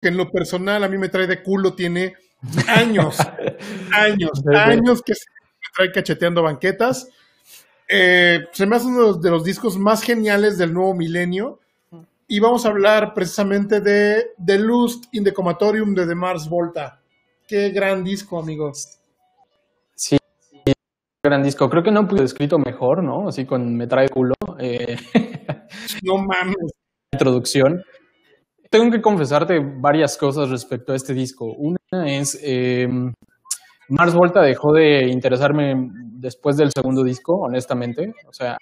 que en lo personal a mí me trae de culo tiene años, años, años que se me trae cacheteando banquetas. Eh, se me hace uno de los discos más geniales del nuevo milenio. Y vamos a hablar precisamente de The Lust in the Comatorium de The Mars Volta. Qué gran disco, amigos. Sí, gran disco. Creo que no pude escrito mejor, ¿no? Así con me trae culo. Eh, no mames. Introducción. Tengo que confesarte varias cosas respecto a este disco. Una es, eh, Mars Volta dejó de interesarme después del segundo disco, honestamente. O sea,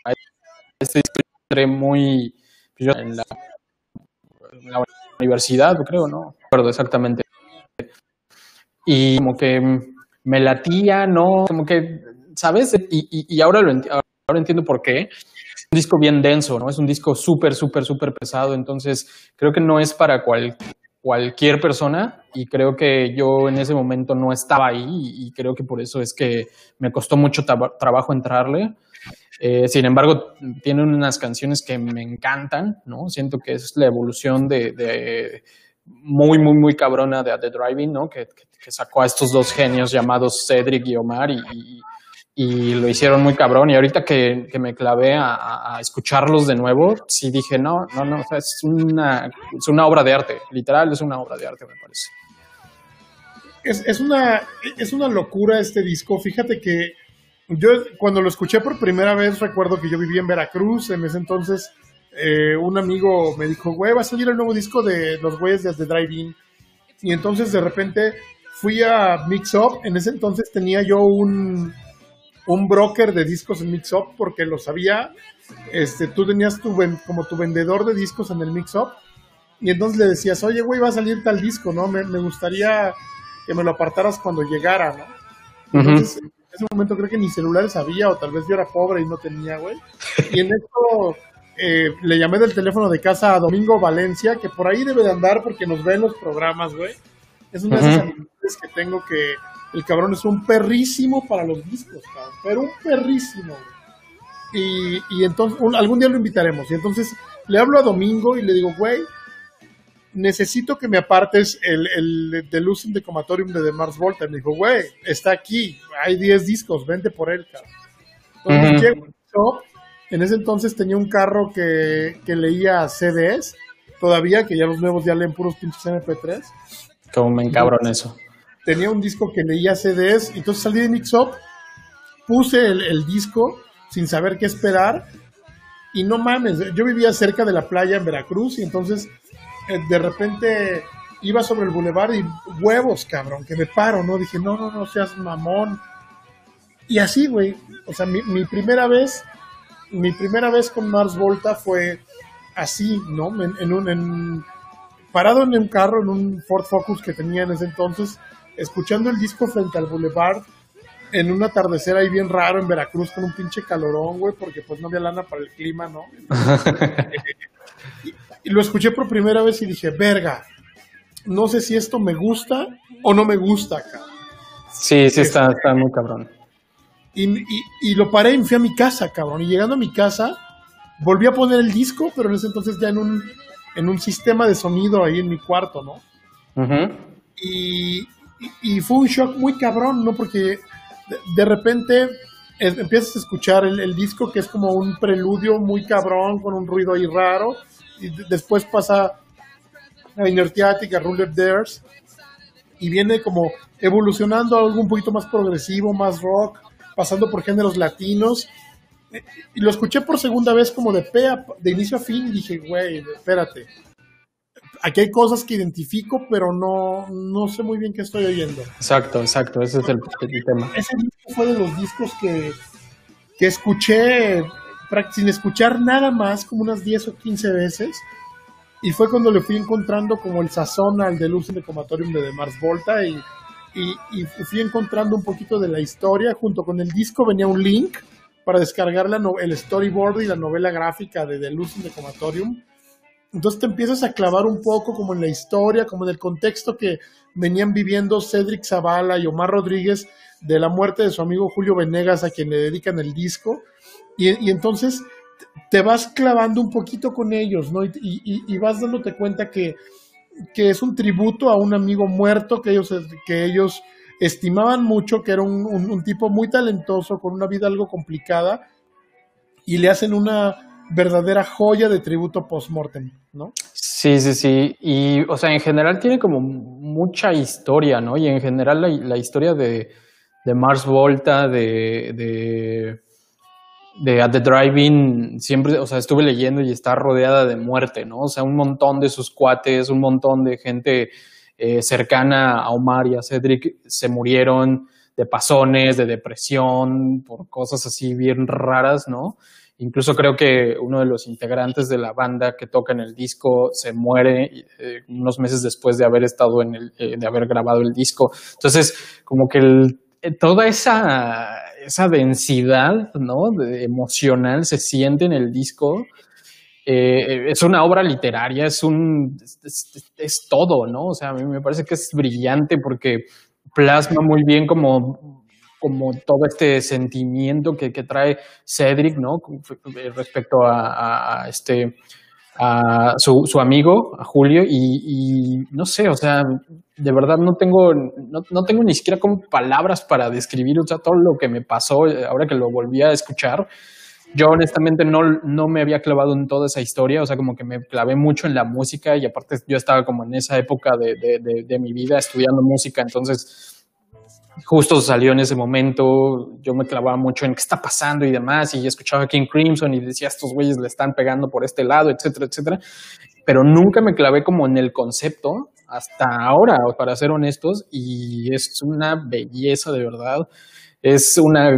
este disco entré muy en la, en la universidad, creo, ¿no? No recuerdo exactamente. Y como que me latía, ¿no? Como que, ¿sabes? Y, y, y ahora, lo ahora entiendo por qué un disco bien denso, ¿no? Es un disco súper, súper, súper pesado, entonces creo que no es para cual, cualquier persona y creo que yo en ese momento no estaba ahí y, creo que por eso es que me costó mucho trabajo entrarle. Eh, sin embargo, tiene unas canciones que me encantan, ¿no? Siento que es la evolución de, muy, muy, muy cabrona de The Driving, ¿no? Que, sacó a estos dos genios llamados Cedric y Omar y y lo hicieron muy cabrón. Y ahorita que, que me clavé a, escucharlos de nuevo, sí dije, no, no, no, es una, es una obra de arte, literal es una obra de arte, me parece. Es, es, una, es una locura este disco. Fíjate que yo cuando lo escuché por primera vez recuerdo que yo vivía en Veracruz, en ese entonces eh, un amigo me dijo, güey, va a salir el nuevo disco de los güeyes de The Drive-In. Y entonces de repente fui a Mix Up, en ese entonces tenía yo un un broker de discos en Mix Up porque lo sabía. Este, tú tenías tu como tu vendedor de discos en el Mix Up y entonces le decías, oye, güey, va a salir tal disco, ¿no? Me, me, gustaría que me lo apartaras cuando llegara, ¿no? Entonces, en ese momento creo que ni celulares había o tal vez yo era pobre y no tenía, güey. Y en esto eh, le llamé del teléfono de casa a Domingo Valencia, que por ahí debe de andar porque nos ve en los programas, güey. Es una de esas amistades que tengo que el cabrón es un perrísimo para los discos, cabrón, pero un perrísimo. Y, y entonces, un, algún día lo invitaremos. Y entonces le hablo a Domingo y le digo, güey, necesito que me apartes el, el de Lucen de Comatorium de The Mars Volta. Y me dijo, güey, está aquí, hay 10 discos, vente por él, cabrón. Entonces, uh -huh. en ese entonces tenía un carro que, que leía CDs, todavía, que ya los nuevos ya leen puros pinches MP3. Como me encabron eso tenía un disco que leía CDs, entonces salí de Mix Up, puse el, disco sin saber qué esperar, y no mames, yo vivía cerca de la playa en Veracruz, y entonces eh, de repente iba sobre el bulevar y huevos, cabrón, que me paro, ¿no? Dije, no, no, no seas mamón. Y así, güey, o sea, mi, mi primera vez, mi primera vez con Mars Volta fue así, ¿no? En, un, parado en un carro, en un Ford Focus que tenía en ese entonces, escuchando el disco frente al Boulevard en un atardecer ahí bien raro en Veracruz con un pinche calorón, güey, porque pues no había lana para el clima, ¿no? y, y, lo escuché por primera vez y dije, verga, no sé si esto me gusta o no me gusta acá. Sí, sí, está, está muy cabrón. Y, y, y, lo paré y fui a mi casa, cabrón. Y llegando a mi casa, volví a poner el disco, pero en ese entonces ya en un, en un sistema de sonido ahí en mi cuarto, ¿no? Uh -huh. Y, y, fue un shock muy cabrón, ¿no? Porque de, repente es, empiezas a escuchar el, disco que es como un preludio muy cabrón, con un ruido ahí raro, y después pasa a Inertiatic, a Ruler Dares, y viene como evolucionando a algo un poquito más progresivo, más rock, pasando por géneros latinos. Y lo escuché por segunda vez como de, pea, de inicio a fin y dije, güey, espérate, aquí hay cosas que identifico, pero no, no sé muy bien qué estoy oyendo. Exacto, exacto, ese es el, el tema. Ese disco fue de los discos que, que escuché sin escuchar nada más, como unas 10 o 15 veces, y fue cuando le fui encontrando como el sazón al Deluxe de Comatorium de, de Mars Volta, y, y, y, fui encontrando un poquito de la historia, junto con el disco venía un link para descargar la no, el storyboard y la novela gráfica de Deluxe de Comatorium, entonces te empiezas a clavar un poco como en la historia, como en el contexto que venían viviendo Cedric Zavala y Omar Rodríguez de la muerte de su amigo Julio Venegas a quien le dedican el disco. Y, entonces te vas clavando un poquito con ellos, ¿no? Y, vas dándote cuenta que que es un tributo a un amigo muerto que ellos, que ellos estimaban mucho, que era un, un tipo muy talentoso, con una vida algo complicada, y le hacen una verdadera joya de tributo post-mortem, ¿no? Sí, sí, sí. Y, o sea, en general tiene como mucha historia, ¿no? Y en general la, historia de, Mars Volta, de, de, de At the Driving, siempre, o sea, estuve leyendo y está rodeada de muerte, ¿no? O sea, un montón de sus cuates, un montón de gente eh, cercana a Omar y a Cedric se murieron de pasones, de depresión, por cosas así bien raras, ¿no? Incluso creo que uno de los integrantes de la banda que toca en el disco se muere eh, unos meses después de haber estado en el, eh, de haber grabado el disco. Entonces, como que eh, toda esa, esa densidad, ¿no? emocional se siente en el disco. es una obra literaria, es un, es todo, ¿no? O sea, a mí me parece que es brillante porque plasma muy bien como como todo este sentimiento que, que trae Cedric, ¿no? Respecto a, este, a su, su, amigo, a Julio, y, no sé, o sea, de verdad no tengo, no, no, tengo ni siquiera como palabras para describir, o sea, todo lo que me pasó eh, ahora que lo volví a escuchar. Yo honestamente no, no me había clavado en toda esa historia, o sea, como que me clavé mucho en la música y aparte yo estaba como en esa época de, de, de mi vida estudiando música, entonces justo salió en ese momento, yo me clavaba mucho en qué está pasando y demás, y escuchaba King Crimson y decía, estos güeyes le están pegando por este lado, etcétera, etcétera, pero nunca me clavé como en el concepto hasta ahora, para ser honestos, y es una belleza de verdad, es una,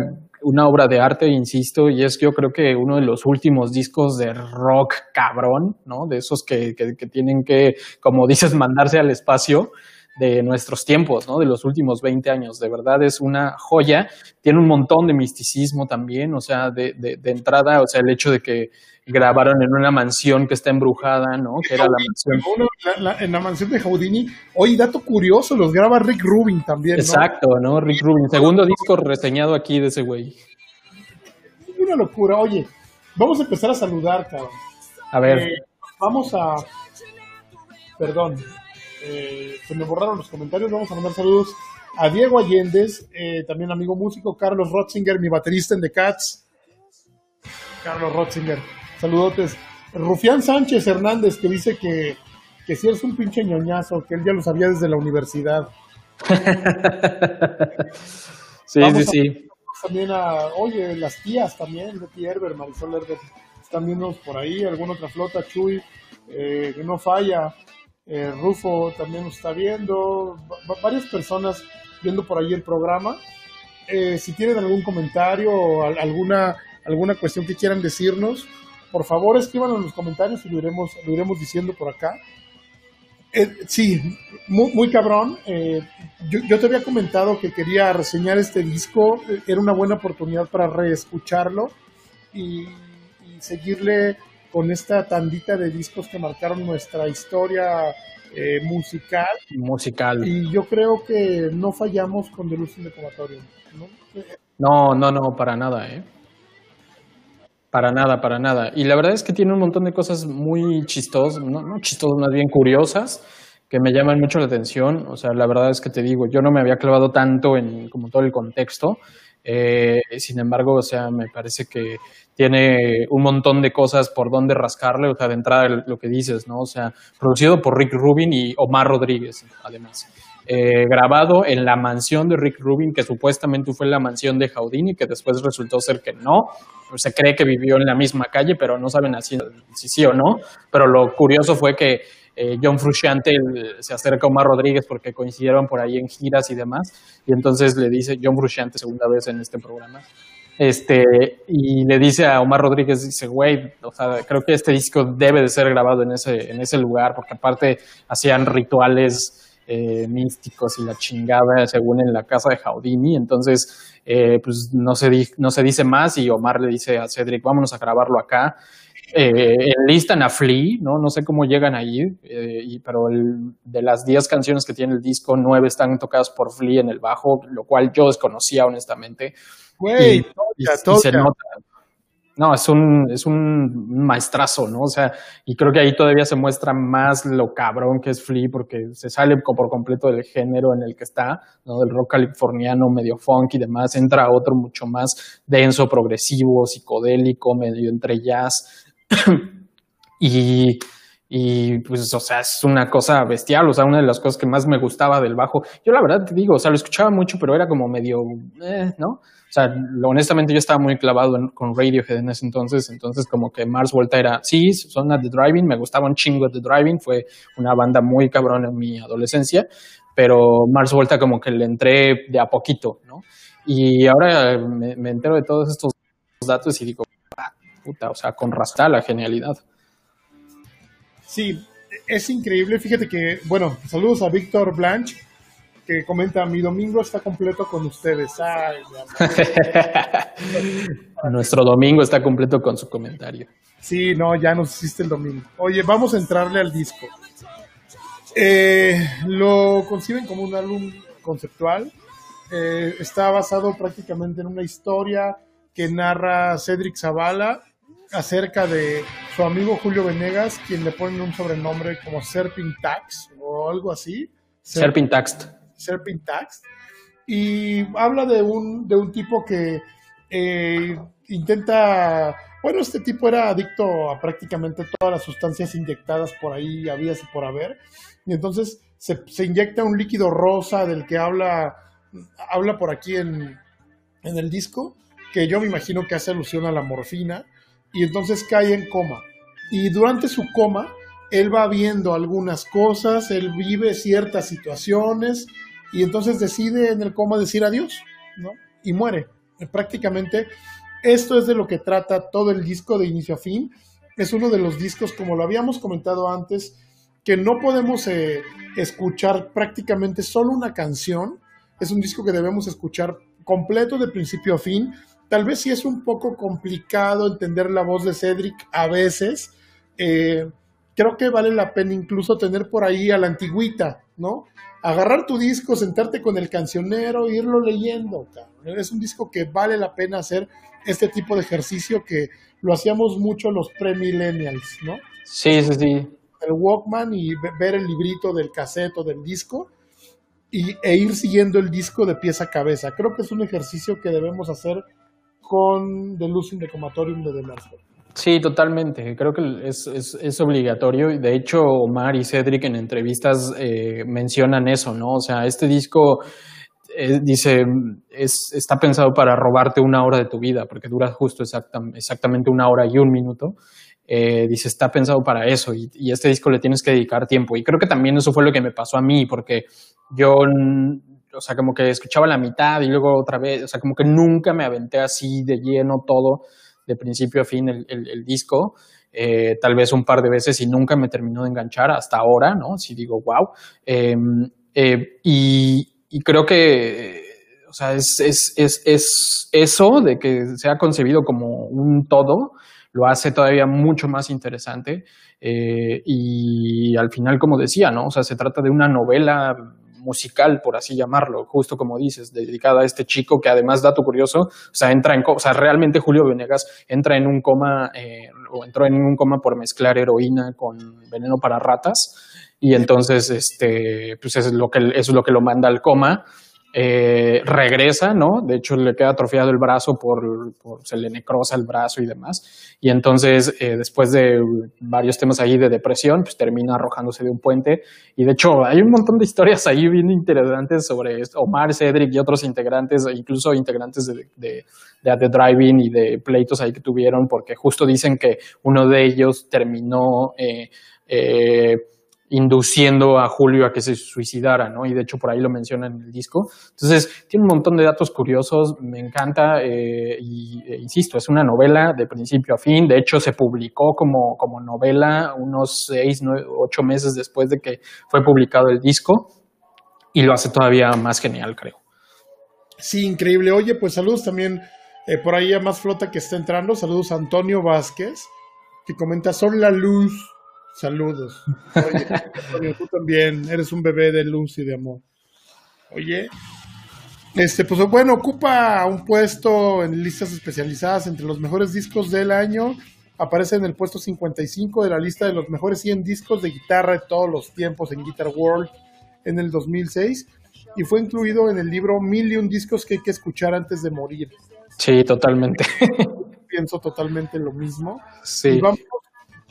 una obra de arte, insisto, y es yo creo que uno de los últimos discos de rock cabrón, ¿no? De esos que, que tienen que, como dices, mandarse al espacio de nuestros tiempos, ¿no? De los últimos 20 años. De verdad es una joya. Tiene un montón de misticismo también, o sea, de, de, entrada, o sea, el hecho de que grabaron en una mansión que está embrujada, ¿no? Que era la mansión. en la mansión de Houdini. Oye, dato curioso, los graba Rick Rubin también. Exacto, ¿no? Rick Rubin. Segundo disco reseñado aquí de ese güey. Una locura. Oye, vamos a empezar a saludar, cabrón. A ver. Eh, vamos a. Perdón, eh, se me borraron los comentarios. Vamos a mandar saludos a Diego Allendez, eh, también amigo músico, Carlos Rotzinger, mi baterista en The Cats. Carlos Rotzinger, saludotes. Rufián Sánchez Hernández, que dice que, que si eres un pinche ñoñazo, que él ya lo sabía desde la universidad. sí, sí, sí. También a, oye, las tías también, Betty Herber, Marisol Herber, están viendo por ahí, alguna otra flota, Chuy, eh, que no falla. Eh, Rufo también nos está viendo, varias personas viendo por ahí el programa. Eh, si tienen algún comentario o alguna, alguna cuestión que quieran decirnos, por favor escríbanlo en los comentarios y lo iremos, lo iremos diciendo por acá. Eh, sí, muy, cabrón. yo, te había comentado que quería reseñar este disco. Era una buena oportunidad para reescucharlo y, y seguirle con esta tandita de discos que marcaron nuestra historia eh, musical. Musical. Y yo creo que no fallamos con Delusion de ¿no? No, no, no, para nada, ¿eh? Para nada, para nada. Y la verdad es que tiene un montón de cosas muy chistosas, no, no chistosas, más bien curiosas, que me llaman mucho la atención. O sea, la verdad es que te digo, yo no me había clavado tanto en como todo el contexto. Eh, sin embargo, o sea, me parece que tiene un montón de cosas por donde rascarle, o sea, de entrada lo que dices, ¿no? O sea, producido por Rick Rubin y Omar Rodríguez, además. Eh, grabado en la mansión de Rick Rubin, que supuestamente fue la mansión de Houdini, que después resultó ser que no. Se cree que vivió en la misma calle, pero no saben así si sí o no. Pero lo curioso fue que eh, John Frusciante se acerca a Omar Rodríguez porque coincidieron por ahí en giras y demás, y entonces le dice John Frusciante segunda vez en este programa, este, y le dice a Omar Rodríguez, dice, güey, o sea, creo que este disco debe de ser grabado en ese, en ese lugar, porque aparte hacían rituales eh, místicos y la chingada, según en la casa de Houdini, entonces, eh, pues no se, no se dice más, y Omar le dice a Cedric, vámonos a grabarlo acá, eh, enlistan a Flea, ¿no? No sé cómo llegan ahí, eh, y, pero de las 10 canciones que tiene el disco, 9 están tocadas por Flea en el bajo, lo cual yo desconocía honestamente. Güey, y, se nota. No, es un, es un maestrazo, ¿no? O sea, y creo que ahí todavía se muestra más lo cabrón que es Flea, porque se sale por completo del género en el que está, ¿no? Del rock californiano, medio funk y demás, entra otro mucho más denso, progresivo, psicodélico, medio entre jazz. y, y pues, o sea, es una cosa bestial, o sea, una de las cosas que más me gustaba del bajo. Yo la verdad te digo, o sea, lo escuchaba mucho, pero era como medio, eh, ¿no? O sea, honestamente yo estaba muy clavado con Radiohead en ese entonces, entonces como que Mars Volta era, sí, son The Driving, me gustaba un chingo The Driving, fue una banda muy cabrón en mi adolescencia, pero Mars Volta como que le entré de a poquito, ¿no? Y ahora me, entero de todos estos datos y digo, puta, o sea, con rasta la genialidad. Sí, es increíble, fíjate que, bueno, saludos a Víctor Blanche, que comenta, mi domingo está completo con ustedes. Nuestro domingo está completo con su comentario. Sí, no, ya nos hiciste el domingo. Oye, vamos a entrarle al disco. Eh, lo conciben como un álbum conceptual. Eh, está basado prácticamente en una historia que narra Cedric Zavala acerca de su amigo Julio Venegas, quien le pone un sobrenombre como Serpintax o algo así. Serpintax. Serpintax, y habla de un, de un tipo que eh, intenta, bueno, este tipo era adicto a prácticamente todas las sustancias inyectadas por ahí, había y por haber, y entonces se, se, inyecta un líquido rosa del que habla, habla por aquí en, en el disco, que yo me imagino que hace alusión a la morfina, y entonces cae en coma. Y durante su coma, él va viendo algunas cosas, él vive ciertas situaciones, y entonces decide en el coma decir adiós, ¿no? Y muere. Prácticamente esto es de lo que trata todo el disco de inicio a fin. Es uno de los discos, como lo habíamos comentado antes, que no podemos eh, escuchar prácticamente solo una canción. Es un disco que debemos escuchar completo de principio a fin. Tal vez sí es un poco complicado entender la voz de Cedric a veces. Eh, creo que vale la pena incluso tener por ahí a la antigüita, ¿no? agarrar tu disco, sentarte con el cancionero, irlo leyendo. Es un disco que vale la pena hacer este tipo de ejercicio que lo hacíamos mucho los pre-millennials, ¿no? Sí, sí, sí. El Walkman y ver el librito del caseto del disco y, e ir siguiendo el disco de pieza a cabeza. Creo que es un ejercicio que debemos hacer con The Losing the Comatorium de The Sí, totalmente. Creo que es, es, es, obligatorio. De hecho, Omar y Cedric en entrevistas eh, mencionan eso, ¿no? O sea, este disco eh, dice, es, está pensado para robarte una hora de tu vida, porque dura justo exactamente una hora y un minuto. Eh, dice, está pensado para eso y, y, este disco le tienes que dedicar tiempo. Y creo que también eso fue lo que me pasó a mí, porque yo, o sea, como que escuchaba la mitad y luego otra vez, o sea, como que nunca me aventé así de lleno todo de principio a fin el, disco, eh, tal vez un par de veces y nunca me terminó de enganchar hasta ahora, ¿no? Si digo, wow. Em, eh, y, creo que, o sea, es, es, es, eso de que se ha concebido como un todo, lo hace todavía mucho más interesante. Eh, y al final, como decía, ¿no? O sea, se trata de una novela musical, por así llamarlo, justo como dices, dedicada a este chico que además, dato curioso, o sea, entra en, o sea, realmente Julio Venegas entra en un coma, eh, o entró en un coma por mezclar heroína con veneno para ratas, y entonces, este, pues es lo que, es lo que lo manda al coma, eh, regresa, ¿no? De hecho, le queda atrofiado el brazo por, se le necrosa el brazo y demás. Y entonces, eh, después de varios temas ahí de depresión, pues termina arrojándose de un puente. Y de hecho, hay un montón de historias ahí bien interesantes sobre Omar, Cedric y otros integrantes, incluso integrantes de, de, de The Driving y de pleitos ahí que tuvieron, porque justo dicen que uno de ellos terminó eh, eh induciendo a Julio a que se suicidara, ¿no? Y de hecho por ahí lo menciona en el disco. Entonces, tiene un montón de datos curiosos, me encanta, e insisto, es una novela de principio a fin, de hecho se publicó como, como novela unos seis, nueve, ocho meses después de que fue publicado el disco, y lo hace todavía más genial, creo. Sí, increíble. Oye, pues saludos también eh, por ahí a más flota que está entrando, saludos a Antonio Vázquez, que comenta, son la luz Saludos. Oye, tú también eres un bebé de luz y de amor. Oye, Este, pues bueno, ocupa un puesto en listas especializadas entre los mejores discos del año. Aparece en el puesto 55 de la lista de los mejores 100 discos de guitarra de todos los tiempos en Guitar World en el 2006 y fue incluido en el libro Mil y un discos que hay que escuchar antes de morir. Sí, totalmente. Pienso totalmente lo mismo. Sí. Y vamos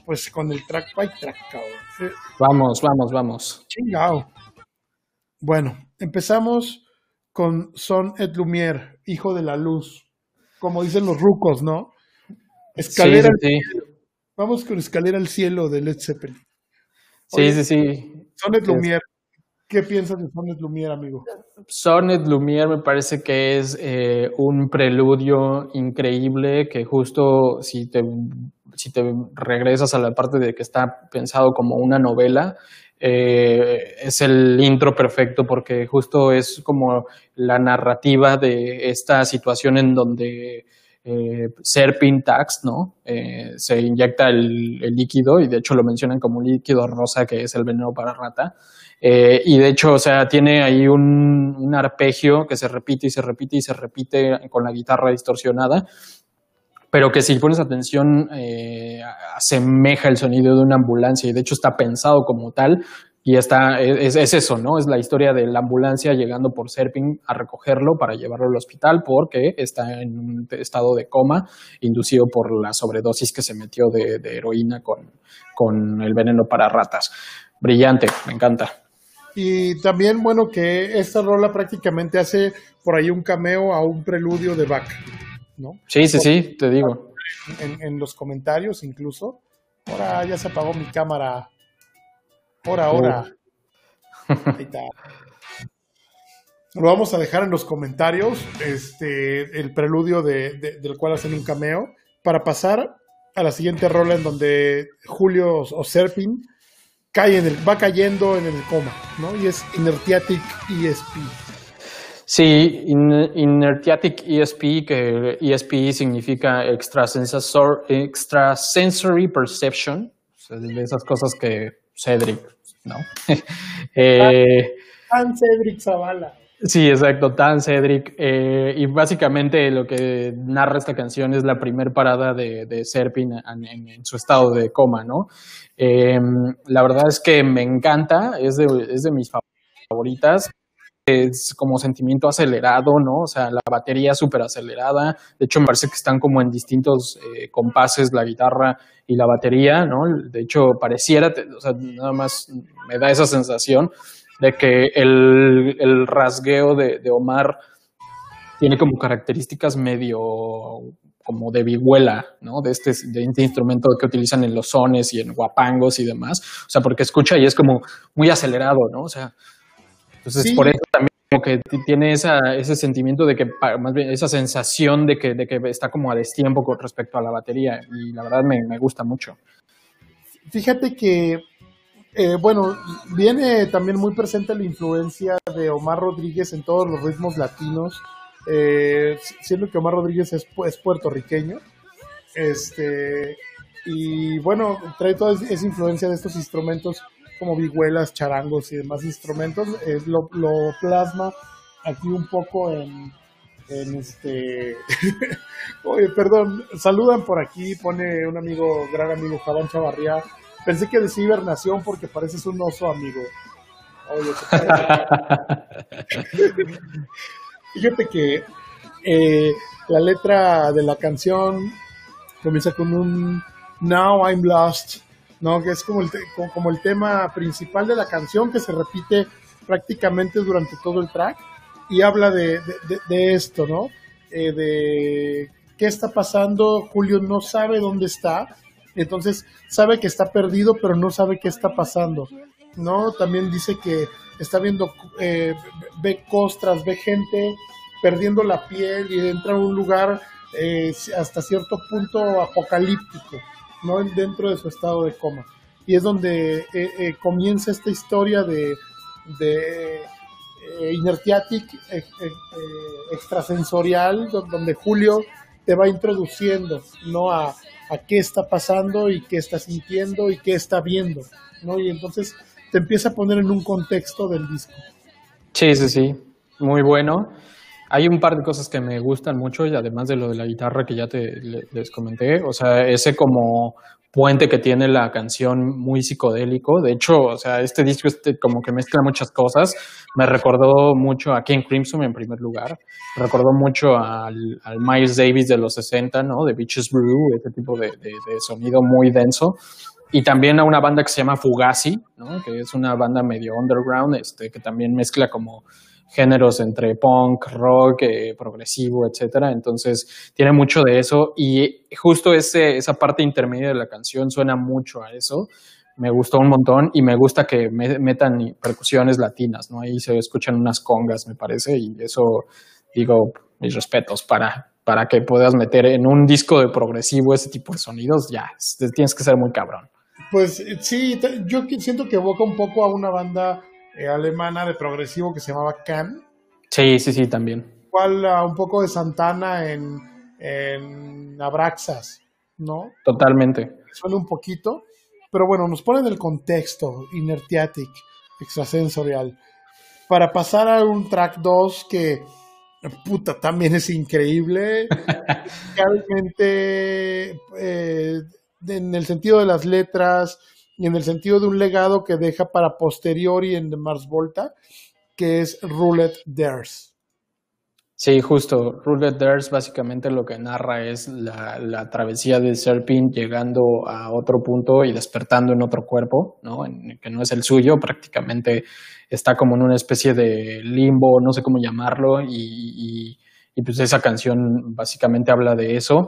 pues con el track by track, cabrón. Vamos, vamos, vamos. Chingao. Bueno, empezamos con Son et Lumière, hijo de la luz. Como dicen los rucos, ¿no? Escalera sí, sí, al cielo. Vamos con Escalera al cielo de Led Zeppelin. Sí, Oye, sí, sí. Son et Lumière. ¿Qué piensas de Son et Lumière, amigo? Sonnet Lumière me parece que es eh, un preludio increíble que justo si te, si te regresas a la parte de que está pensado como una novela, eh, es el intro perfecto porque justo es como la narrativa de esta situación en donde eh, Serpin Tax, ¿no? Eh, se inyecta el, el, líquido y de hecho lo mencionan como líquido rosa que es el veneno para rata. Eh, y de hecho, o sea, tiene ahí un, un, arpegio que se repite y se repite y se repite con la guitarra distorsionada, pero que si pones atención eh, asemeja el sonido de una ambulancia y de hecho está pensado como tal. Y está, es, es, eso, ¿no? Es la historia de la ambulancia llegando por Serping a recogerlo para llevarlo al hospital porque está en un estado de coma inducido por la sobredosis que se metió de, de heroína con, con el veneno para ratas. Brillante, me encanta. Y también, bueno, que esta rola prácticamente hace por ahí un cameo a un preludio de Bach, ¿no? Sí, sí, sí, te digo. En, en los comentarios incluso. Ahora ya se apagó mi cámara. Ahora. Uh. Ahí está. Lo vamos a dejar en los comentarios, este, el preludio de, de, del cual hacen un cameo, para pasar a la siguiente rola en donde Julio o Serpin cae en el, va cayendo en el coma, ¿no? Y es Inertiatic ESP. Sí, in, Inertiatic ESP, que ESP significa extrasensor, extrasensory perception, o sea, de esas cosas que Cedric, ¿no? eh, Tan Cedric Zavala. Sí, exacto, Tan Cedric. Eh, y básicamente lo que narra esta canción es la primer parada de, de Serpin en, su estado de coma, ¿no? Eh, la verdad es que me encanta, es de, es de mis favoritas. Es como sentimiento acelerado, ¿no? O sea, la batería súper acelerada. De hecho, me parece que están como en distintos eh, compases la guitarra y la batería, ¿no? De hecho, pareciera, o sea, nada más me da esa sensación de que el, el rasgueo de, de, Omar tiene como características medio como de vihuela, ¿no? De este, de este instrumento que utilizan en los sones y en guapangos y demás. O sea, porque escucha y es como muy acelerado, ¿no? O sea, entonces sí. por eso también como que tiene esa, ese sentimiento de que, más bien, esa sensación de que, de que está como a destiempo con respecto a la batería. Y la verdad me, me gusta mucho. Fíjate que eh, bueno, viene también muy presente la influencia de Omar Rodríguez en todos los ritmos latinos, eh, siendo que Omar Rodríguez es, es, puertorriqueño. Este, y bueno, trae toda esa influencia de estos instrumentos como vihuelas, charangos y demás instrumentos. Eh, lo, plasma aquí un poco en, este. Oye, perdón, saludan por aquí, pone un amigo, gran amigo, Jabán Chavarría. Pensé que decía hibernación porque pareces un oso, amigo. Oye, Fíjate que eh, la letra de la canción comienza con un Now I'm Lost, ¿no? Que es como el, como, como el tema principal de la canción que se repite prácticamente durante todo el track y habla de, de, de, de esto, ¿no? Eh, de qué está pasando, Julio no sabe dónde está, entonces sabe que está perdido, pero no sabe qué está pasando, ¿no? También dice que está viendo, eh, ve costras, ve gente perdiendo la piel y entra a un lugar eh, hasta cierto punto apocalíptico, ¿no? Dentro de su estado de coma. Y es donde eh, eh, comienza esta historia de, de inertiatic extrasensorial, donde Julio te va introduciendo, ¿no? A, a qué está pasando y qué está sintiendo y qué está viendo, ¿no? Y entonces te empieza a poner en un contexto del disco. Sí, sí, sí, muy bueno. Hay un par de cosas que me gustan mucho, y además de lo de la guitarra que ya te les comenté. O sea, ese como puente que tiene la canción muy psicodélico. De hecho, o sea, este disco este, como que mezcla muchas cosas. Me recordó mucho a King Crimson en primer lugar. Me recordó mucho al, Miles Davis de los 60, ¿no? De Beaches Brew, ese tipo de, de, sonido muy denso. Y también a una banda que se llama Fugazi, ¿no? Que es una banda medio underground, este, que también mezcla como géneros entre punk, rock, eh, progresivo, etcétera. Entonces tiene mucho de eso y justo ese, esa parte intermedia de la canción suena mucho a eso. Me gustó un montón y me gusta que metan percusiones latinas, ¿no? Ahí se escuchan unas congas, me parece, y eso, digo, mis respetos para, para que puedas meter en un disco de progresivo ese tipo de sonidos, ya, tienes que ser muy cabrón. Pues sí, yo siento que evoca un poco a una banda eh, alemana de progresivo que se llamaba Can. Sí, sí, sí, también. Igual uh, un poco de Santana en, en Abraxas, ¿no? Totalmente. Suena un poquito, pero bueno, nos ponen el contexto inertiatic, extrasensorial, para pasar a un track 2 que, puta, también es increíble. Realmente, eh, en el sentido de las letras, y en el sentido de un legado que deja para posteriori en Mars Volta, que es Roulette Dares. Sí, justo. Roulette Dares básicamente lo que narra es la, travesía de Serpin llegando a otro punto y despertando en otro cuerpo, ¿no? que no es el suyo, prácticamente está como en una especie de limbo, no sé cómo llamarlo, y, y pues esa canción básicamente habla de eso.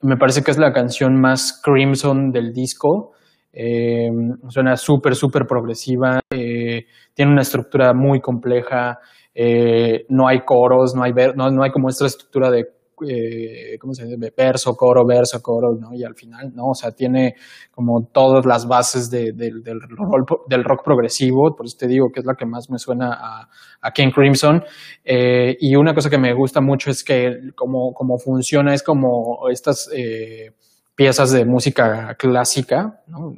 Me parece que es la canción más Crimson del disco. Eh, suena súper, súper progresiva, eh, tiene una estructura muy compleja, eh, no hay coros, no hay, no, no hay como esta estructura de ¿cómo se dice? Verso, coro, verso, coro, ¿no? Y al final, ¿no? O sea, tiene como todas las bases del, del, rock progresivo, por eso te digo que es la que más me suena a, a King Crimson. Y una cosa que me gusta mucho es que como, como funciona, es como estas... Piezas de música clásica, ¿no?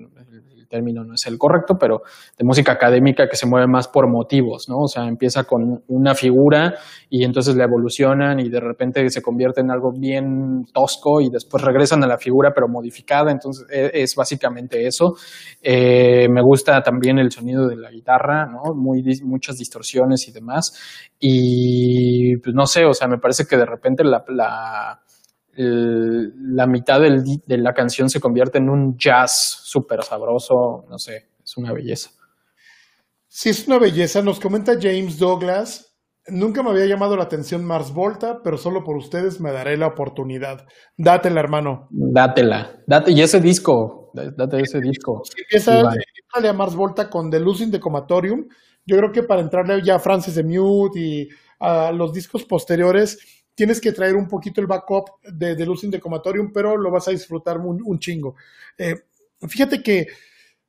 el término no es el correcto, pero de música académica que se mueve más por motivos, ¿no? O sea, empieza con una figura y entonces la evolucionan y de repente se convierte en algo bien tosco y después regresan a la figura pero modificada, entonces e, es, básicamente eso. Eh, me gusta también el sonido de la guitarra, ¿no? Muy, muchas distorsiones y demás. Y pues no sé, o sea, me parece que de repente la la mitad de la canción se convierte en un jazz súper sabroso, no sé, es una belleza. Sí, es una belleza. Nos comenta James Douglas. Nunca me había llamado la atención Mars Volta, pero solo por ustedes me daré la oportunidad. Dátela, hermano. Dátela. Date, y ese disco. Date ese disco. empieza a Mars Volta con The Losing the Comatorium. Yo creo que para entrarle ya a Francis de Mute y a los discos posteriores, tienes que traer un poquito el backup de, de Losing the Comatorium, pero lo vas a disfrutar un, chingo. Eh, fíjate que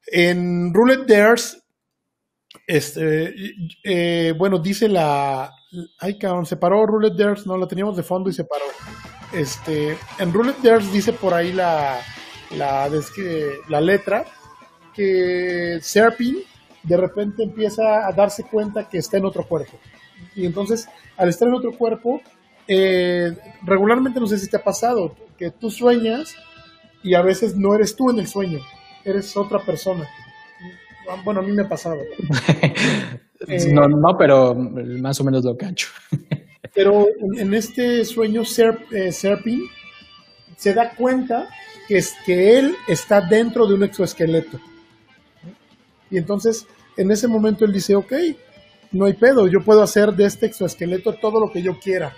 en Roulette Dares, este, eh, bueno, dice la. Ay, cabrón, se paró Roulette Dares, no, la teníamos de fondo y se paró. Este, en Roulette Dares dice por ahí la, la, la letra que Serpin de repente empieza a darse cuenta que está en otro cuerpo. Y entonces, al estar en otro cuerpo, eh, regularmente no sé si te ha pasado que tú sueñas y a veces no eres tú en el sueño, eres otra persona. Bueno, a mí me ha pasado. Eh, no, no, pero más o menos lo cacho. pero en, este sueño, eh, Serpin se da cuenta que, es, que él está dentro de un exoesqueleto. Y entonces, en ese momento él dice, ok, no hay pedo, yo puedo hacer de este exoesqueleto todo lo que yo quiera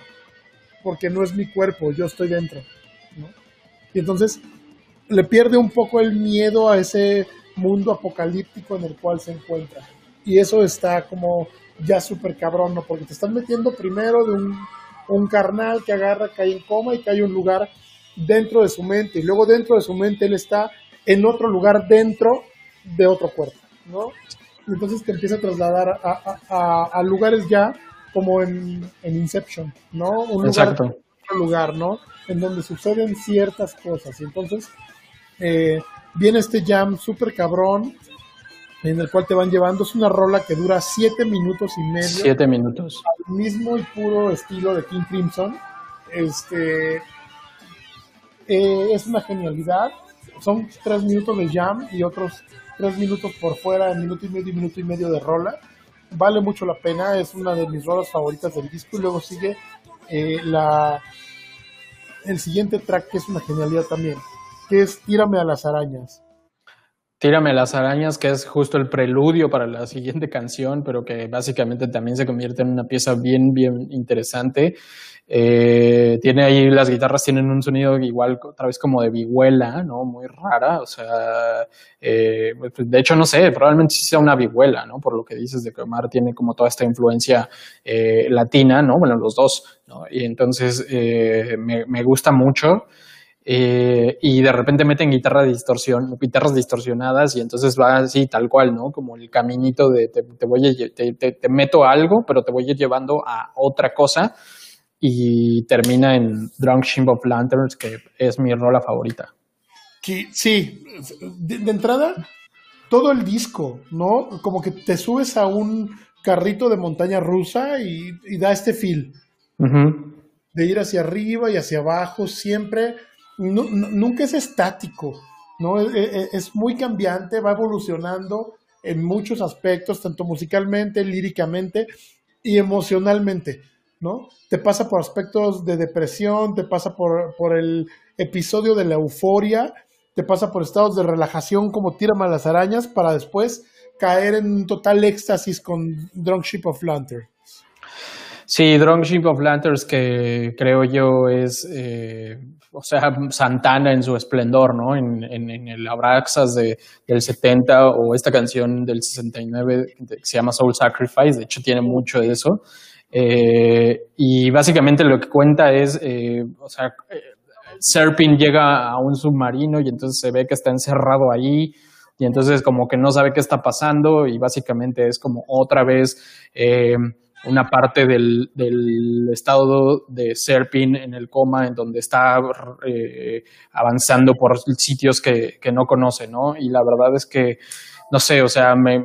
porque no es mi cuerpo, yo estoy dentro. Y entonces le pierde un poco el miedo a ese mundo apocalíptico en el cual se encuentra. Y eso está como ya súper cabrón, ¿no? Porque te están metiendo primero de un, carnal que agarra, cae en coma y cae un lugar dentro de su mente. Y luego dentro de su mente él está en otro lugar dentro de otro cuerpo, ¿no? Y entonces te empieza a trasladar a lugares ya como en, Inception, ¿no? Un lugar, otro lugar, ¿no? En donde suceden ciertas cosas. Y entonces eh, viene este jam súper cabrón en el cual te van llevando. Es una rola que dura siete minutos y medio. Siete minutos. Al mismo y puro estilo de King Crimson. Este eh, es una genialidad. Son tres minutos de jam y otros tres minutos por fuera, minuto y medio, minuto y medio de rola. Vale mucho la pena, es una de mis rolas favoritas del disco. Y luego sigue eh, la el siguiente track que es una genialidad también, que es Tírame a las arañas. Tírame las arañas, que es justo el preludio para la siguiente canción, pero que básicamente también se convierte en una pieza bien, bien interesante. Eh, tiene ahí, las guitarras tienen un sonido igual, otra vez como de vihuela, ¿no? Muy rara, o sea, eh, pues, de hecho no sé, probablemente sí sea una vihuela, ¿no? Por lo que dices de que Omar tiene como toda esta influencia eh, latina, ¿no? Bueno, los dos, ¿no? Y entonces me, me gusta mucho. Eh, y de repente meten guitarra distorsión, guitarras distorsionadas y entonces va así tal cual, ¿no? Como el caminito de te, voy a, te, te, meto algo, pero te voy a ir llevando a otra cosa y termina en Drunk Shimp of Lanterns, que es mi rola favorita. Sí, de, entrada, todo el disco, ¿no? Como que te subes a un carrito de montaña rusa y, da este feel. De ir hacia arriba y hacia abajo, siempre nunca es estático, ¿no? E, e, es, muy cambiante, va evolucionando en muchos aspectos, tanto musicalmente, líricamente y emocionalmente, ¿no? Te pasa por aspectos de depresión, te pasa por, por el episodio de la euforia, te pasa por estados de relajación como Tírame a las arañas para después caer en un total éxtasis con Drunk Ship of Lanterns. Sí, Drunk Ship of Lanterns que creo yo es eh, o sea, Santana en su esplendor, ¿no? En, en, el Abraxas de, del 70 o esta canción del 69 que se llama Soul Sacrifice, de hecho tiene mucho de eso. Eh, y básicamente lo que cuenta es, eh, o sea, eh, Serpin llega a un submarino y entonces se ve que está encerrado ahí y entonces como que no sabe qué está pasando y básicamente es como otra vez una parte del, estado de Serpin en el coma, en donde está eh, avanzando por sitios que, no conoce, ¿no? Y la verdad es que, no sé, o sea, me,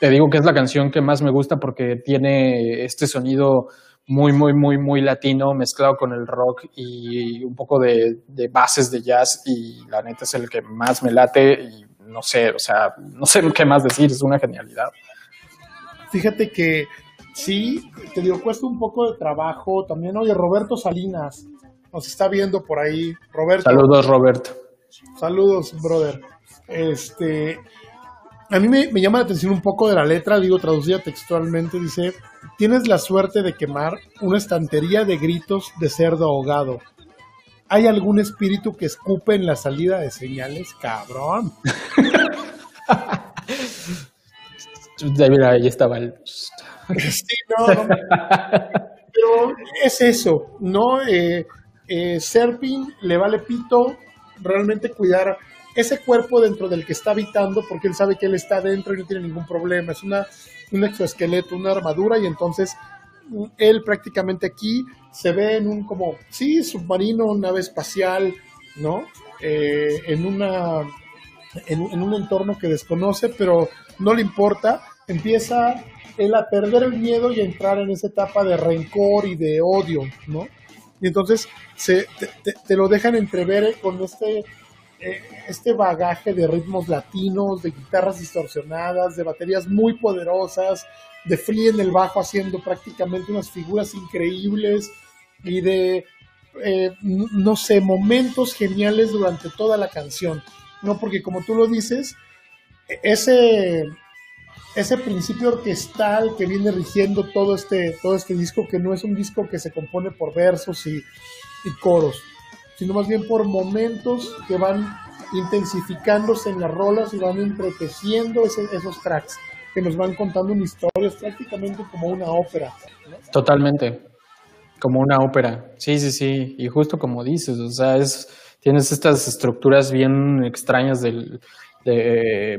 te digo que es la canción que más me gusta porque tiene este sonido muy, muy, muy, muy latino mezclado con el rock y un poco de, de bases de jazz y la neta es el que más me late y no sé, o sea, no sé qué más decir, es una genialidad. Fíjate que sí, te digo, cuesta un poco de trabajo. También, oye, Roberto Salinas nos está viendo por ahí. Roberto. Saludos, Roberto. Saludos, brother. Este, a mí me, llama la atención un poco de la letra, digo, traducida textualmente, dice, tienes la suerte de quemar una estantería de gritos de cerdo ahogado. ¿Hay algún espíritu que escupe en la salida de señales? Cabrón. ahí estaba el... sí, no, Pero es eso, ¿no? Eh, eh, Serpin le vale pito realmente cuidar ese cuerpo dentro del que está habitando porque él sabe que él está dentro y no tiene ningún problema. Es una, un exoesqueleto, una armadura y entonces él prácticamente aquí se ve en un como, sí, submarino, nave espacial, ¿no? Eh, en, una, en un entorno que desconoce, pero no le importa, empieza él a perder el miedo y a entrar en esa etapa de rencor y de odio, ¿no? Y entonces se, te, lo dejan entrever con este, eh, este bagaje de ritmos latinos, de guitarras distorsionadas, de baterías muy poderosas, de Flea en el bajo haciendo prácticamente unas figuras increíbles y de, eh, no sé, momentos geniales durante toda la canción, ¿no? Porque como tú lo dices, e-, ese ese principio orquestal que viene rigiendo todo este, todo este disco, que no es un disco que se compone por versos y, coros, sino más bien por momentos que van intensificándose en las rolas y van entreteciendo esos tracks, que nos van contando una historia, es prácticamente como una ópera. Totalmente, como una ópera, sí, sí, sí, y justo como dices, o sea, es, tienes estas estructuras bien extrañas del,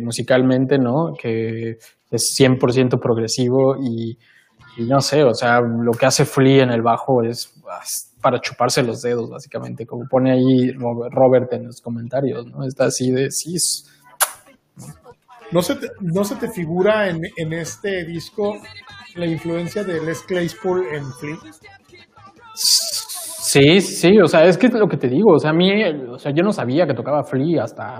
musicalmente, ¿no? Que es 100% progresivo y, no sé, o sea, lo que hace Flea en el bajo es para chuparse los dedos, básicamente, como pone ahí Robert en los comentarios, ¿no? Está así de, sí, ¿No se te, no se te figura en, en este disco la influencia de Les Claypool en Flea? Sí, sí, o sea, es que es lo que te digo, o sea, a mí, o sea, yo no sabía que tocaba Flea hasta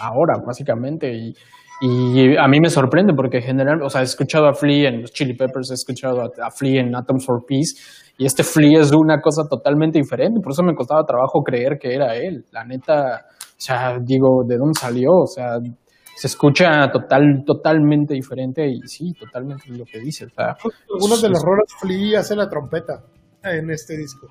ahora, básicamente, y, y a mí me sorprende porque general, o sea, he escuchado a Flea en los Chili Peppers, he escuchado a, a Flea en Atoms for Peace, y este Flea es una cosa totalmente diferente, por eso me costaba trabajo creer que era él, la neta, o sea, digo, ¿de dónde salió? O sea, se escucha total, totalmente diferente y sí, totalmente lo que dice. O sea, Algunas de las rolas Flea hace la trompeta en este disco.